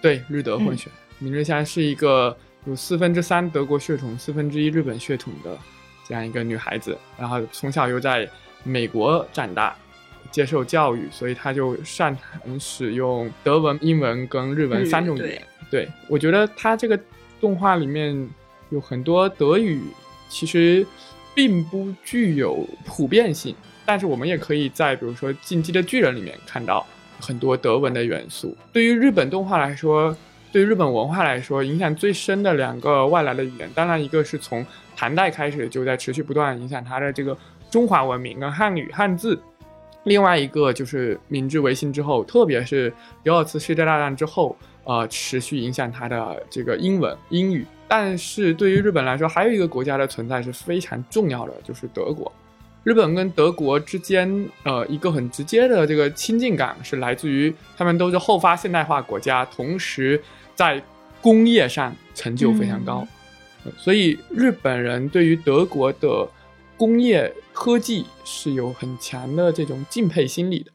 对，日德混血。明日香是一个有四分之三德国血统、四分之一日本血统的这样一个女孩子，然后从小又在美国长大，接受教育，所以她就擅长使用德文、英文跟日文三种语言。对我觉得它这个动画里面有很多德语，其实并不具有普遍性，但是我们也可以在比如说《进击的巨人》里面看到很多德文的元素。对于日本动画来说，对日本文化来说，影响最深的两个外来的语言，当然一个是从唐代开始就在持续不断影响它的这个中华文明跟汉语汉字，另外一个就是明治维新之后，特别是第二次世界大战之后，呃，持续影响它的这个英文英语。但是对于日本来说，还有一个国家的存在是非常重要的，就是德国。日本跟德国之间，呃，一个很直接的这个亲近感是来自于他们都是后发现代化国家，同时在工业上成就非常高，所以日本人对于德国的工业科技是有很强的这种敬佩心理的。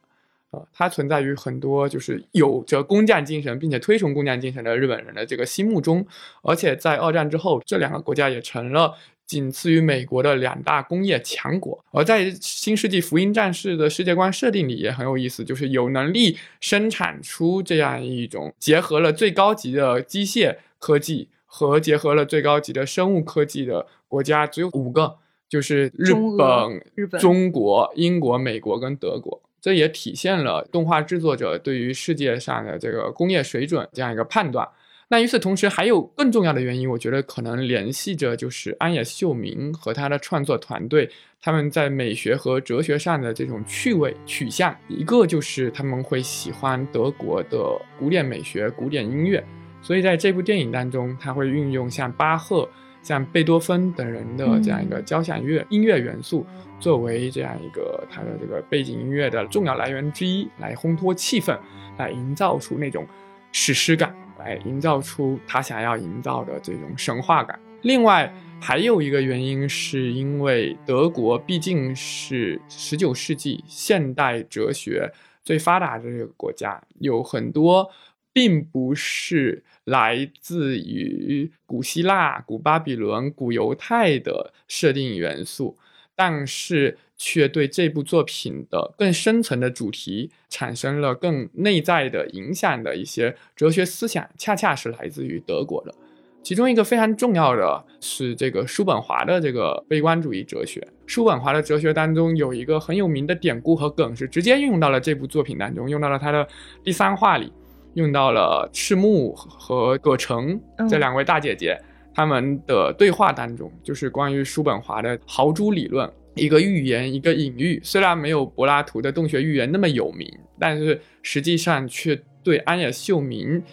呃，它存在于很多就是有着工匠精神并且推崇工匠精神的日本人的这个心目中，而且在二战之后，这两个国家也成了。仅次于美国的两大工业强国，而在新世纪福音战士的世界观设定里也很有意思，就是有能力生产出这样一种结合了最高级的机械科技和结合了最高级的生物科技的国家只有五个，就是日本、日本、中国、英国、美国跟德国。这也体现了动画制作者对于世界上的这个工业水准这样一个判断。那与此同时，还有更重要的原因，我觉得可能联系着就是安野秀明和他的创作团队，他们在美学和哲学上的这种趣味取向。一个就是他们会喜欢德国的古典美学、古典音乐，所以在这部电影当中，他会运用像巴赫、像贝多芬等人的这样一个交响乐音乐元素，作为这样一个他的这个背景音乐的重要来源之一，来烘托气氛，来营造出那种史诗感。来营造出他想要营造的这种神话感。另外，还有一个原因，是因为德国毕竟是十九世纪现代哲学最发达的这个国家，有很多并不是来自于古希腊、古巴比伦、古犹太的设定元素，但是。却对这部作品的更深层的主题产生了更内在的影响的一些哲学思想，恰恰是来自于德国的。其中一个非常重要的是这个叔本华的这个悲观主义哲学。叔本华的哲学当中有一个很有名的典故和梗，是直接运用到了这部作品当中，用到了他的第三话里，用到了赤木和葛城这两位大姐姐他们的对话当中，就是关于叔本华的豪猪理论。一个寓言，一个隐喻，虽然没有柏拉图的洞穴寓言那么有名，但是实际上却对安野秀明、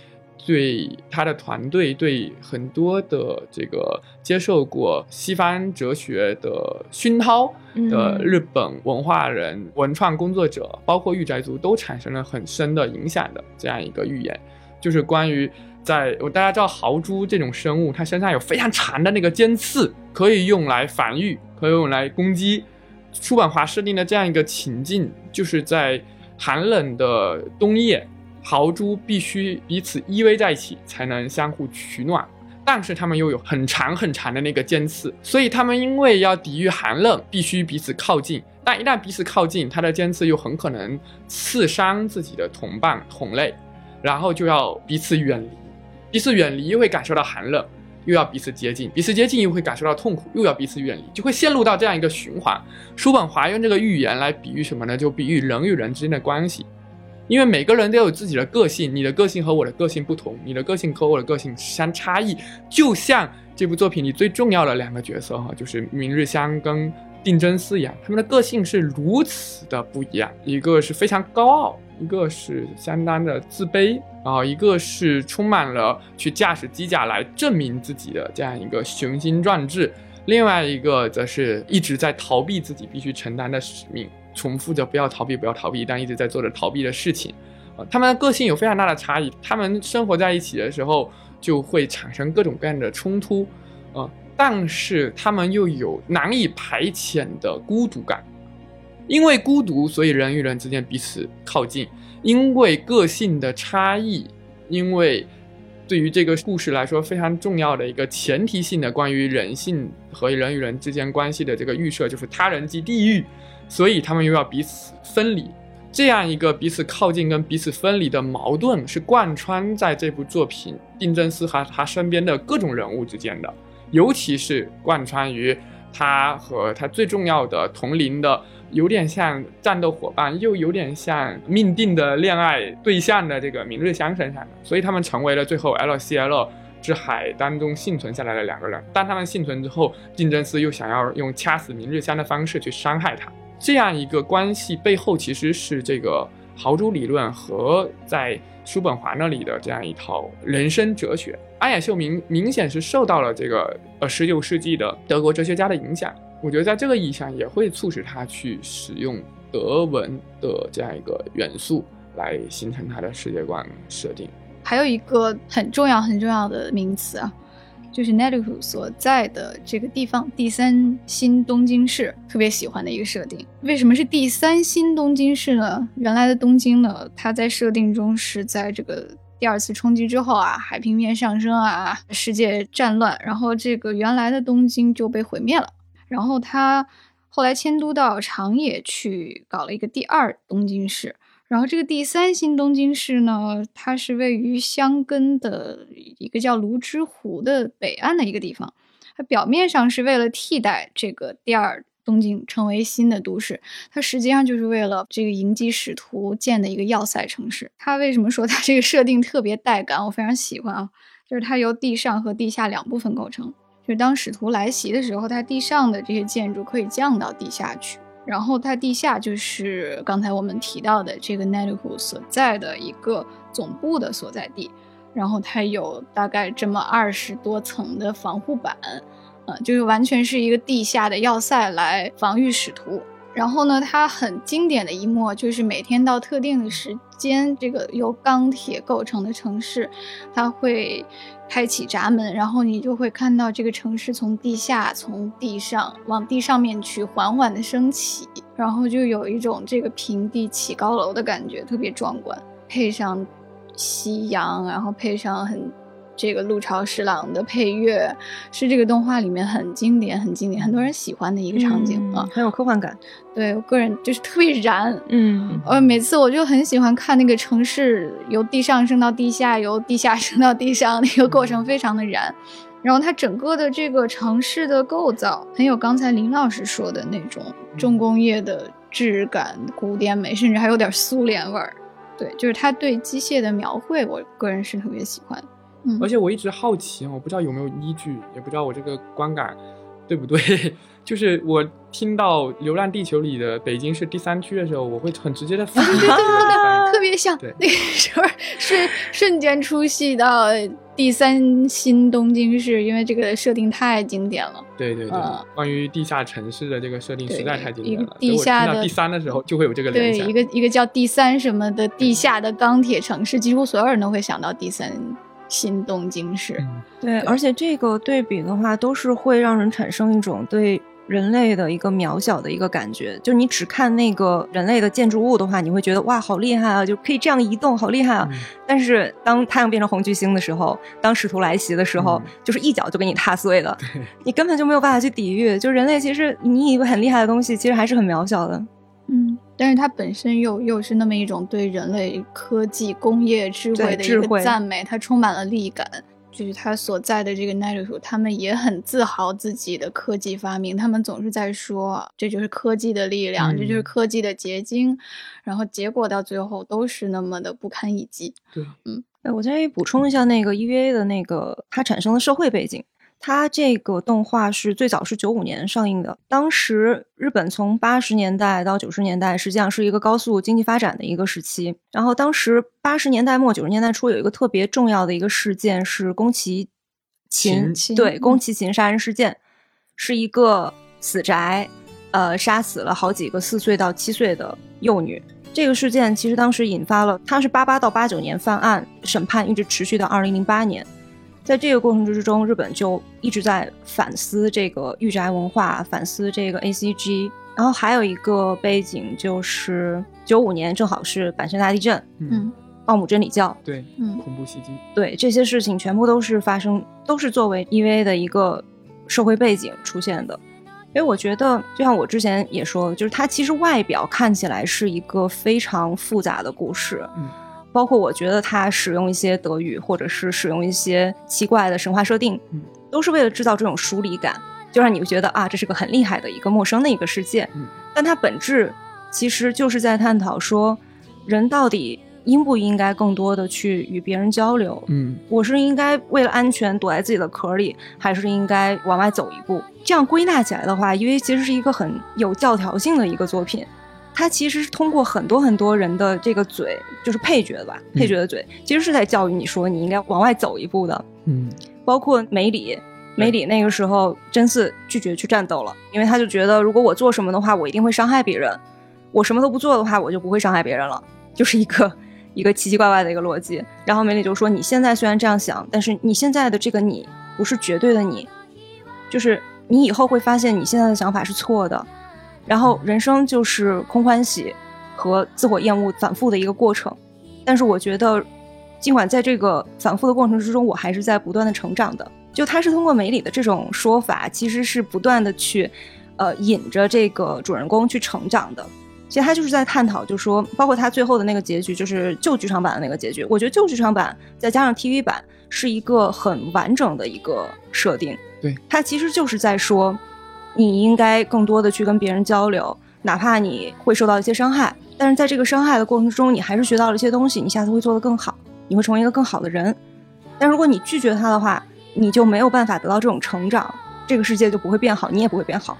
对他的团队、对很多的这个接受过西方哲学的熏陶的日本文化人、文创工作者，包括御宅族，都产生了很深的影响的这样一个预言，就是关于在我大家知道豪猪这种生物，它身上有非常长的那个尖刺，可以用来防御。可以用来攻击。叔本华设定的这样一个情境，就是在寒冷的冬夜，豪猪必须彼此依偎在一起，才能相互取暖。但是它们又有很长很长的那个尖刺，所以它们因为要抵御寒冷，必须彼此靠近。但一旦彼此靠近，它的尖刺又很可能刺伤自己的同伴同类，然后就要彼此远离。彼此远离又会感受到寒冷。又要彼此接近，彼此接近又会感受到痛苦，又要彼此远离，就会陷入到这样一个循环。叔本华用这个寓言来比喻什么呢？就比喻人与人之间的关系，因为每个人都有自己的个性，你的个性和我的个性不同，你的个性和我的个性相差异。就像这部作品里最重要的两个角色哈，就是明日香跟定真司一样，他们的个性是如此的不一样，一个是非常高傲。一个是相当的自卑，然后一个是充满了去驾驶机甲来证明自己的这样一个雄心壮志，另外一个则是一直在逃避自己必须承担的使命，重复着不要逃避，不要逃避，但一直在做着逃避的事情。啊，他们的个性有非常大的差异，他们生活在一起的时候就会产生各种各样的冲突，啊，但是他们又有难以排遣的孤独感。因为孤独，所以人与人之间彼此靠近；因为个性的差异，因为对于这个故事来说非常重要的一个前提性的关于人性和人与人之间关系的这个预设，就是他人即地狱，所以他们又要彼此分离。这样一个彼此靠近跟彼此分离的矛盾，是贯穿在这部作品定真司和他身边的各种人物之间的，尤其是贯穿于。他和他最重要的同龄的，有点像战斗伙伴，又有点像命定的恋爱对象的这个明日香身上的，所以他们成为了最后 LCL 之海当中幸存下来的两个人。当他们幸存之后，竞争司又想要用掐死明日香的方式去伤害他，这样一个关系背后其实是这个豪猪理论和在叔本华那里的这样一套人生哲学。安野秀明明显是受到了这个呃十九世纪的德国哲学家的影响，我觉得在这个意义上也会促使他去使用德文的这样一个元素来形成他的世界观设定。还有一个很重要很重要的名词啊，就是 Nediku 所在的这个地方第三新东京市，特别喜欢的一个设定。为什么是第三新东京市呢？原来的东京呢，它在设定中是在这个。第二次冲击之后啊，海平面上升啊，世界战乱，然后这个原来的东京就被毁灭了。然后他后来迁都到长野去搞了一个第二东京市。然后这个第三新东京市呢，它是位于箱根的一个叫芦之湖的北岸的一个地方。它表面上是为了替代这个第二。东京成为新的都市，它实际上就是为了这个迎击使徒建的一个要塞城市。它为什么说它这个设定特别带感？我非常喜欢啊，就是它由地上和地下两部分构成。就是当使徒来袭的时候，它地上的这些建筑可以降到地下去，然后它地下就是刚才我们提到的这个 n e t h 所在的一个总部的所在地，然后它有大概这么二十多层的防护板。呃，就是完全是一个地下的要塞来防御使徒。然后呢，它很经典的一幕就是每天到特定的时间，这个由钢铁构成的城市，它会开启闸门，然后你就会看到这个城市从地下、从地上往地上面去缓缓的升起，然后就有一种这个平地起高楼的感觉，特别壮观。配上夕阳，然后配上很。这个陆潮侍郎的配乐是这个动画里面很经典、很经典、很多人喜欢的一个场景啊，很有科幻感。对我个人就是特别燃，嗯，呃，每次我就很喜欢看那个城市由地上升到地下，由地下升到地上那个过程，非常的燃。然后它整个的这个城市的构造很有刚才林老师说的那种重工业的质感、古典美，甚至还有点苏联味儿。对，就是他对机械的描绘，我个人是特别喜欢。而且我一直好奇，我不知道有没有依据，也不知道我这个观感对不对。就是我听到《流浪地球》里的北京是第三区的时候，我会很直接的 反应，特别像那个时候瞬瞬间出戏到第三新东京市，因为这个设定太经典了。对对对，关于地下城市的这个设定实在太经典了。地下的第三的时候就会有这个联想。对，一个一个叫第三什么的地下的钢铁城市，几乎所有人都会想到第三。新东京市，对，而且这个对比的话，都是会让人产生一种对人类的一个渺小的一个感觉。就你只看那个人类的建筑物的话，你会觉得哇，好厉害啊，就可以这样移动，好厉害啊。但是当太阳变成红巨星的时候，当使徒来袭的时候，就是一脚就给你踏碎了，你根本就没有办法去抵御。就人类其实你以为很厉害的东西，其实还是很渺小的。嗯，但是它本身又又是那么一种对人类科技、工业智慧的一个赞美，它充满了力感。就是他所在的这个奈 u 他们也很自豪自己的科技发明，他们总是在说这就是科技的力量，这就是科技的结晶，然后结果到最后都是那么的不堪一击。对，嗯，哎，我再补充一下那个 EVA 的那个它产生的社会背景。它这个动画是最早是九五年上映的，当时日本从八十年代到九十年代，实际上是一个高速经济发展的一个时期。然后当时八十年代末九十年代初有一个特别重要的一个事件是宫崎勤对宫崎勤杀人事件，是一个死宅，呃，杀死了好几个四岁到七岁的幼女。这个事件其实当时引发了，它是八八到八九年犯案，审判一直持续到二零零八年。在这个过程之中，日本就一直在反思这个御宅文化，反思这个 A C G。然后还有一个背景就是九五年正好是阪神大地震，嗯，奥姆真理教，对，嗯，恐怖袭击，对，这些事情全部都是发生，都是作为 E V 的一个社会背景出现的。因为我觉得，就像我之前也说，就是它其实外表看起来是一个非常复杂的故事，嗯。包括我觉得他使用一些德语，或者是使用一些奇怪的神话设定，都是为了制造这种疏离感。就让你觉得啊，这是个很厉害的一个陌生的一个世界。嗯，但它本质其实就是在探讨说，人到底应不应该更多的去与别人交流？嗯，我是应该为了安全躲在自己的壳里，还是应该往外走一步？这样归纳起来的话，因为其实是一个很有教条性的一个作品。它其实是通过很多很多人的这个嘴，就是配角吧，配角的嘴，其实是在教育你说你应该往外走一步的。嗯，包括梅里，梅里那个时候真嗣拒绝去战斗了，因为他就觉得如果我做什么的话，我一定会伤害别人；我什么都不做的话，我就不会伤害别人了，就是一个 一个奇奇怪怪的一个逻辑。然后梅里就说：“你现在虽然这样想，但是你现在的这个你不是绝对的你，就是你以后会发现你现在的想法是错的。”然后人生就是空欢喜和自我厌恶反复的一个过程，但是我觉得，尽管在这个反复的过程之中，我还是在不断的成长的。就他是通过梅里的这种说法，其实是不断的去，呃，引着这个主人公去成长的。其实他就是在探讨，就说包括他最后的那个结局，就是旧剧场版的那个结局。我觉得旧剧场版再加上 TV 版是一个很完整的一个设定。对，他其实就是在说。你应该更多的去跟别人交流，哪怕你会受到一些伤害，但是在这个伤害的过程中，你还是学到了一些东西，你下次会做得更好，你会成为一个更好的人。但如果你拒绝他的话，你就没有办法得到这种成长，这个世界就不会变好，你也不会变好。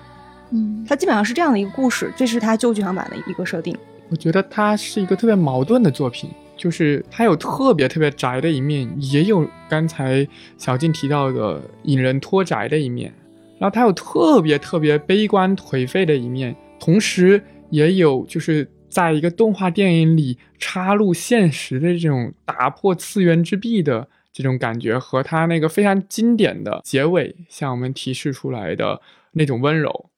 嗯，它基本上是这样的一个故事，这是他旧剧场版的一个设定。我觉得它是一个特别矛盾的作品，就是它有特别特别宅的一面，也有刚才小静提到的引人脱宅的一面。然后他有特别特别悲观颓废的一面，同时也有就是在一个动画电影里插入现实的这种打破次元之壁的这种感觉，和他那个非常经典的结尾向我们提示出来的那种温柔。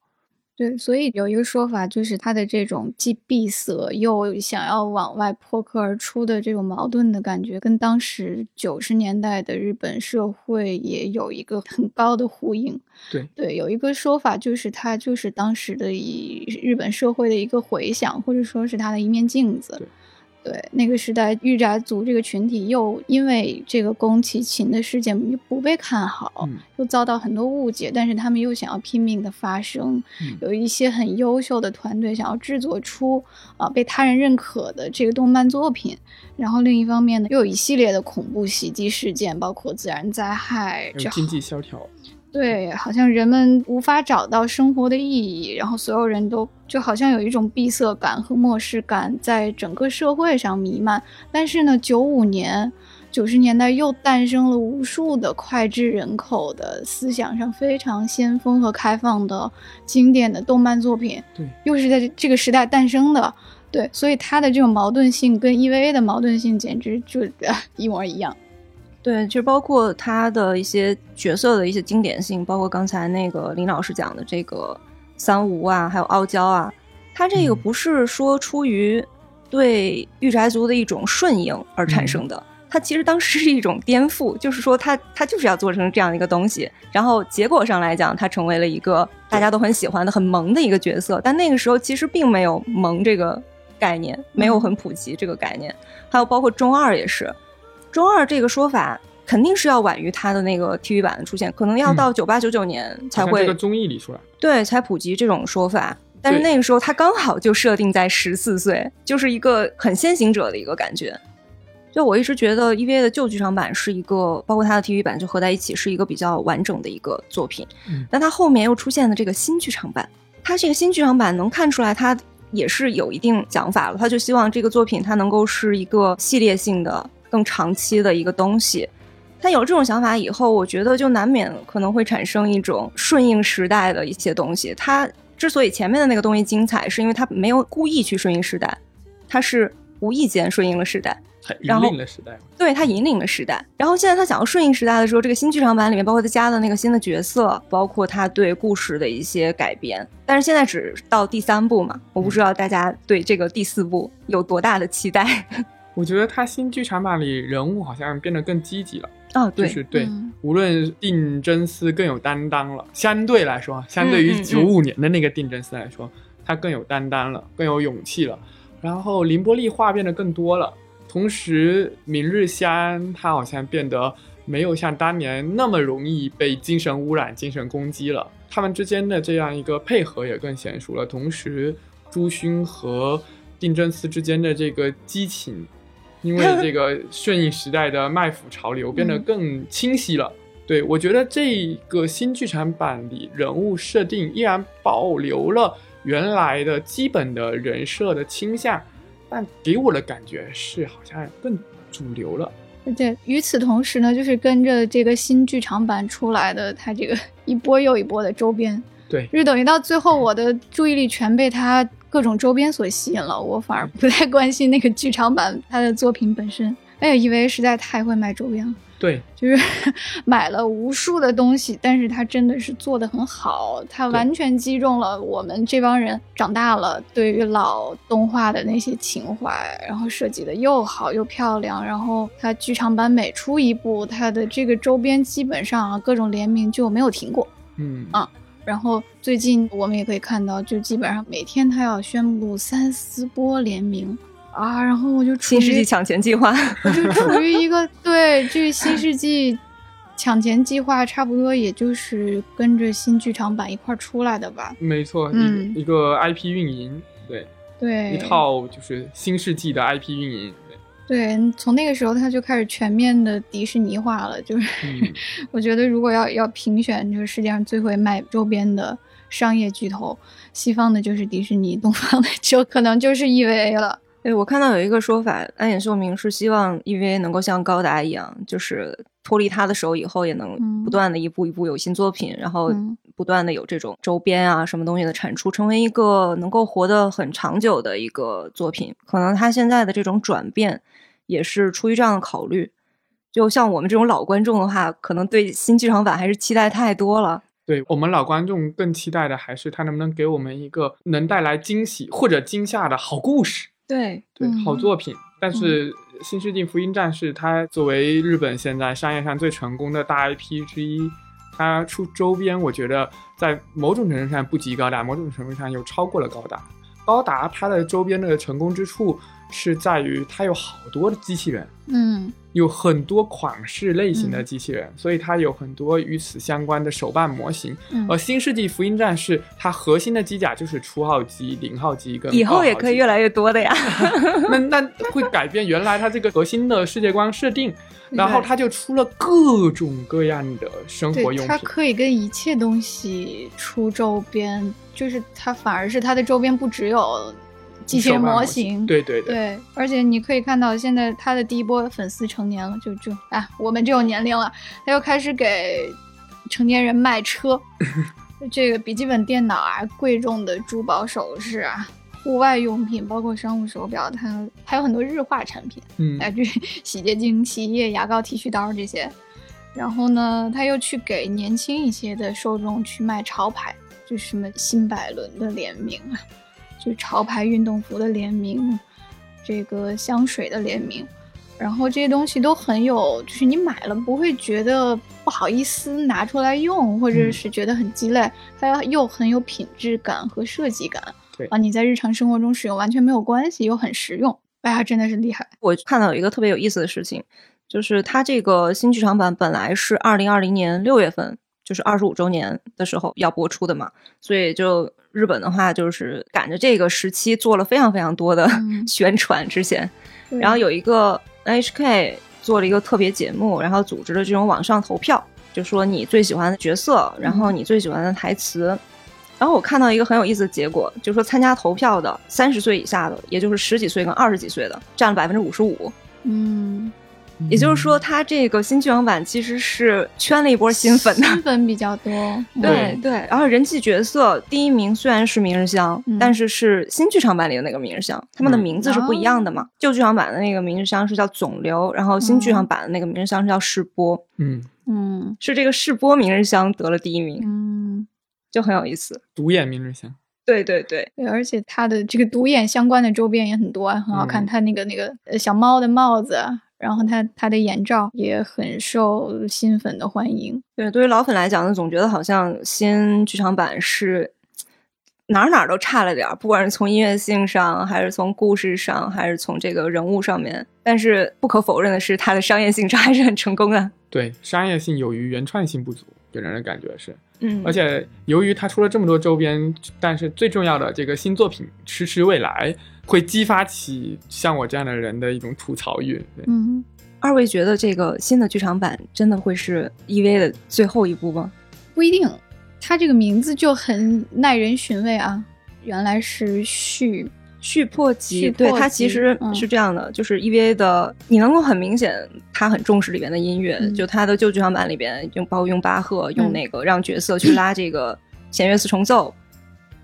对，所以有一个说法，就是他的这种既闭塞又想要往外破壳而出的这种矛盾的感觉，跟当时九十年代的日本社会也有一个很高的呼应。对对，有一个说法就是他就是当时的以日本社会的一个回响，或者说是他的一面镜子。对那个时代，御宅族这个群体又因为这个宫崎勤的事件不被看好，又遭到很多误解，但是他们又想要拼命的发声，有一些很优秀的团队想要制作出啊被他人认可的这个动漫作品。然后另一方面呢，又有一系列的恐怖袭击事件，包括自然灾害、经济萧条。对，好像人们无法找到生活的意义，然后所有人都就好像有一种闭塞感和漠视感在整个社会上弥漫。但是呢，九五年、九十年代又诞生了无数的脍炙人口的思想上非常先锋和开放的经典的动漫作品，对，又是在这个时代诞生的。对，所以它的这种矛盾性跟 EVA 的矛盾性简直就 一模一样。对，就包括他的一些角色的一些经典性，包括刚才那个林老师讲的这个三无啊，还有傲娇啊，他这个不是说出于对御宅族的一种顺应而产生的，他其实当时是一种颠覆，就是说他他就是要做成这样的一个东西，然后结果上来讲，他成为了一个大家都很喜欢的很萌的一个角色，但那个时候其实并没有萌这个概念，没有很普及这个概念，还有包括中二也是。中二这个说法肯定是要晚于他的那个 TV 版的出现，可能要到九八九九年才会这个综艺里出来，对，才普及这种说法。但是那个时候他刚好就设定在十四岁，就是一个很先行者的一个感觉。就我一直觉得 EVA 的旧剧场版是一个，包括它的 TV 版就合在一起是一个比较完整的一个作品。嗯，但它后面又出现了这个新剧场版，它这个新剧场版能看出来它也是有一定想法了，他就希望这个作品它能够是一个系列性的。更长期的一个东西，他有这种想法以后，我觉得就难免可能会产生一种顺应时代的一些东西。他之所以前面的那个东西精彩，是因为他没有故意去顺应时代，他是无意间顺应了时代，他引领了时代。对他引领了时代。然后现在他想要顺应时代的时候，这个新剧场版里面包括他加的那个新的角色，包括他对故事的一些改编。但是现在只到第三部嘛，我不知道大家对这个第四部有多大的期待。我觉得他新剧场版里人物好像变得更积极了哦，对，就是对，无论定真司更有担当了，相对来说，相对于九五年的那个定真司来说，他更有担当了，更有勇气了。然后林波丽话变得更多了，同时明日香他好像变得没有像当年那么容易被精神污染、精神攻击了。他们之间的这样一个配合也更娴熟了。同时，朱勋和定真司之间的这个激情，因为这个顺应时代的卖腐潮流，变得更清晰了。对我觉得这个新剧场版里人物设定依然保留了原来的基本的人设的倾向，但给我的感觉是好像更主流了。对，与此同时呢，就是跟着这个新剧场版出来的，它这个 一波又一波的周边，对，就是等于到最后，我的注意力全被它各种周边所吸引了，我反而不太关心那个剧场版他的作品本身。哎呀，因为实在太会卖周边了。对，就是 买了无数的东西，但是他真的是做的很好，他完全击中了我们这帮人长大了对于老动画的那些情怀，然后设计的又好又漂亮，然后他剧场版每出一部，他的这个周边基本上啊各种联名就没有停过，嗯啊，然后最近我们也可以看到，就基本上每天他要宣布三四波联名。啊，然后我就新世纪抢钱计划，我就处于一个 对这新世纪抢钱计划差不多，也就是跟着新剧场版一块出来的吧。没错，嗯，一一个 IP 运营，对对，一套就是新世纪的 IP 运营。对，从那个时候他就开始全面的迪士尼化了。就是 我觉得，如果要要评选就是世界上最会卖周边的商业巨头，西方的就是迪士尼，东方的 就可能就是 EVA 了。对，我看到有一个说法，安野秀明是希望 EVA 能够像高达一样，就是脱离他的手以后，也能不断的一步一步有新作品，然后不断的有这种周边啊什么东西的产出，成为一个能够活得很长久的一个作品。可能他现在的这种转变，也是出于这样的考虑。就像我们这种老观众的话，可能对新剧场版还是期待太多了。对我们老观众更期待的还是他能不能给我们一个能带来惊喜或者惊吓的好故事。对对，好作品。但是《新世纪福音战士》它作为日本现在商业上最成功的大 IP 之一，它出周边，我觉得在某种程度上不及高达，某种程度上又超过了高达。高达它的周边的成功之处是在于它有好多的机器人，嗯。有很多款式类型的机器人，所以它有很多与此相关的手办模型。而新世纪福音战士，它核心的机甲就是初号机、零号机跟以后也可以越来越多的呀。那那会改变原来它这个核心的世界观设定，然后它就出了各种各样的生活用品。它可以跟一切东西出周边，就是它反而是它的周边不只有。机器人模型，对对对，而且你可以看到，现在他的第一波粉丝成年了，就就啊，我们这种年龄了，他又开始给成年人卖车，这个笔记本电脑啊，贵重的珠宝首饰啊，户外用品，包括商务手表，它还有很多日化产品，嗯，哎，这洗洁精、洗衣液、牙膏、剃须刀这些，然后呢，他又去给年轻一些的受众去卖潮牌，就什么新百伦的联名啊。就潮牌运动服的联名，这个香水的联名，然后这些东西都很有，就是你买了不会觉得不好意思拿出来用，或者是觉得很鸡肋，它又很有品质感和设计感。对啊，你在日常生活中使用完全没有关系，又很实用。哎呀，真的是厉害！我看到有一个特别有意思的事情，就是它这个新剧场版本来是二零二零年六月份，就是二十五周年的时候要播出的嘛，所以就。日本的话，就是赶着这个时期做了非常非常多的 宣传。之前，然后有一个 NHK 做了一个特别节目，然后组织了这种网上投票，就说你最喜欢的角色，然后你最喜欢的台词。然后我看到一个很有意思的结果，就说参加投票的三十岁以下的，也就是十几岁跟二十几岁的，占了百分之五十五。嗯。也就是说，它这个新剧场版其实是圈了一波新粉的，新粉比较多。对 对，然后人气角色第一名虽然是明日香，但是是新剧场版里的那个明日香，他们的名字是不一样的嘛？旧剧场版的那个明日香是叫肿瘤，然后新剧场版的那个明日香是叫世波。嗯嗯，是这个世波明日香得了第一名，嗯，就很有意思。独眼明日香。对对对对，而且它的这个独眼相关的周边也很多，很好看。它那个那个小猫的帽子。然后他他的眼罩也很受新粉的欢迎。对，对于老粉来讲呢，总觉得好像新剧场版是哪哪都差了点儿，不管是从音乐性上，还是从故事上，还是从这个人物上面。但是不可否认的是，它的商业性上还是很成功的。对，商业性有余，原创性不足，给人的感觉是。嗯，而且由于他出了这么多周边，但是最重要的这个新作品迟迟未来，会激发起像我这样的人的一种吐槽欲。对嗯，二位觉得这个新的剧场版真的会是 EVA 的最后一部吗？不一定，它这个名字就很耐人寻味啊。原来是续，续破集，对它其实嗯是这样的，就是 EVA 的，你能够很明显，它很重视里边的音乐，嗯就它的旧剧场版里边用包括用巴赫，用嗯那个让角色去拉这个弦乐四重奏，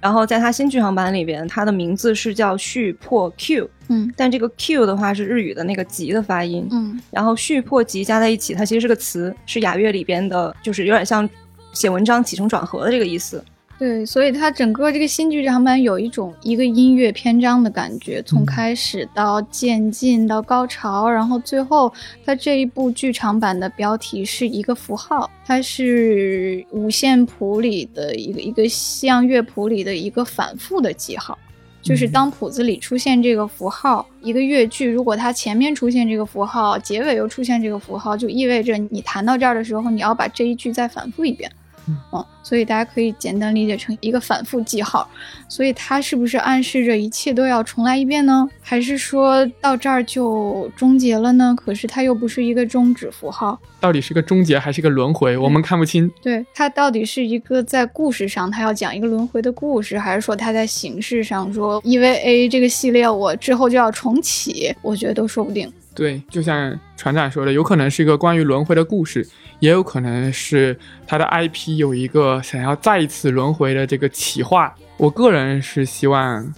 然后在它新剧场版里边，它的名字是叫续破 Q，嗯但这个 Q 的话是日语的那个吉的发音，嗯然后续破吉加在一起，它其实是个词，是雅乐里边的，就是有点像写文章起承转合的这个意思。对，所以它整个这个新剧场版有一种一个音乐篇章的感觉，从嗯开始到渐进到高潮，然后最后它这一部剧场版的标题是一个符号，它是五线谱里的一个一个西洋乐谱里的一个反复的记号。就是嗯当谱子里出现这个符号，一个乐句如果它前面出现这个符号，结尾又出现这个符号，就意味着你弹到这儿的时候，你要把这一句再反复一遍。嗯，所以大家可以简单理解成一个反复记号，所以它是不是暗示着一切都要重来一遍呢？还是说到这儿就终结了呢？可是它又不是一个终止符号，到底是个终结还是个轮回，我们看不清。对它到底是一个在故事上它要讲一个轮回的故事，还是说它在形式上说 EVA 这个系列我之后就要重启？我觉得都说不定。对，就像船长说的，有可能是一个关于轮回的故事，也有可能是他的 IP 有一个想要再一次轮回的这个企划。我个人是希望，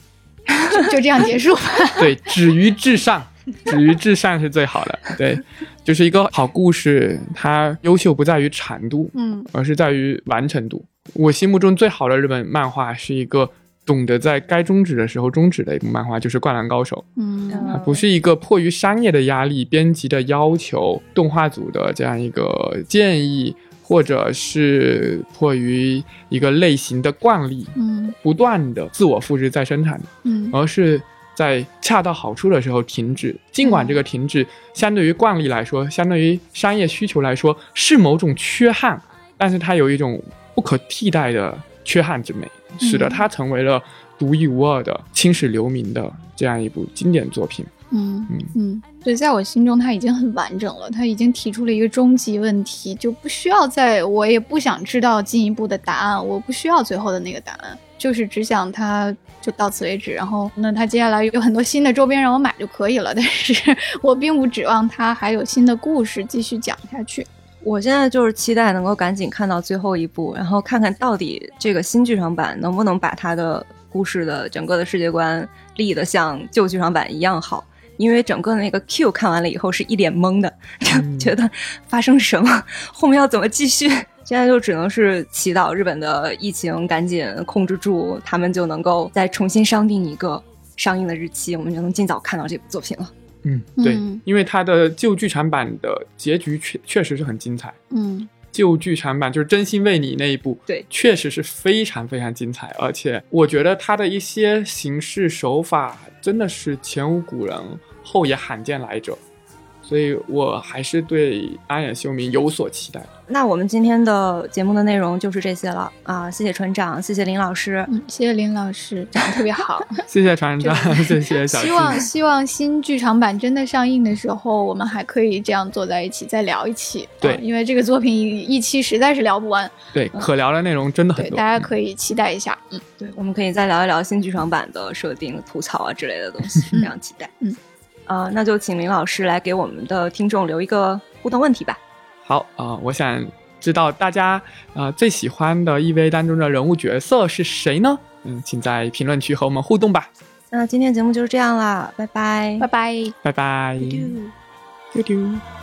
就就这样结束吧。对，止于至上，止于至上是最好的。对，就是一个好故事，它优秀不在于长度，嗯而是在于完成度。我心目中最好的日本漫画是一个懂得在该终止的时候终止的一部漫画，就是《灌篮高手》。嗯。它不是一个迫于商业的压力、编辑的要求、动画组的这样一个建议，或者是迫于一个类型的惯例，嗯。不断的自我复制再生产。的，嗯。而是在恰到好处的时候停止。尽管这个停止相对于惯例来说，相对于商业需求来说是某种缺憾，但是它有一种不可替代的缺憾之美，使得它成为了独一无二的、青史留名的这样一部经典作品。嗯嗯嗯，所以，在我心中它已经很完整了，它已经提出了一个终极问题，就不需要再，我也不想知道进一步的答案，我不需要最后的那个答案，就是只想它就到此为止，然后那它接下来有很多新的周边让我买就可以了，但是我并不指望它还有新的故事继续讲下去。我现在就是期待能够赶紧看到最后一部，然后看看到底这个新剧场版能不能把它的故事的整个的世界观立得像旧剧场版一样好。因为整个那个 Q 看完了以后是一脸懵的，就嗯觉得发生什么，后面要怎么继续？现在就只能是祈祷日本的疫情赶紧控制住，他们就能够再重新商定一个上映的日期，我们就能尽早看到这部作品了。嗯，对，嗯。因为它的旧剧场版的结局确确实是很精彩。嗯。旧剧场版就是真心为你那一部，对。确实是非常非常精彩，而且我觉得它的一些形式手法真的是前无古人，后也罕见来者，所以我还是对安野秀明有所期待。那我们今天的节目的内容就是这些了啊！谢谢船长，谢谢林老师。嗯，谢谢林老师，讲的特别好。谢谢船长，谢谢小希。望希望新剧场版真的上映的时候，我们还可以这样坐在一起再聊一期。对啊因为这个作品一期实在是聊不完，对，可聊的内容真的很对，多，大家可以期待一下。嗯，对，我们可以再聊一聊新剧场版的设定、吐槽啊之类的东西，非常期待。嗯，啊、那就请林老师来给我们的听众留一个互动问题吧。好啊、我想知道大家啊、最喜欢的 EVA 当中的人物角色是谁呢？嗯，请在评论区和我们互动吧。那今天节目就是这样啦，拜拜，拜拜。拜拜。丢丢丢。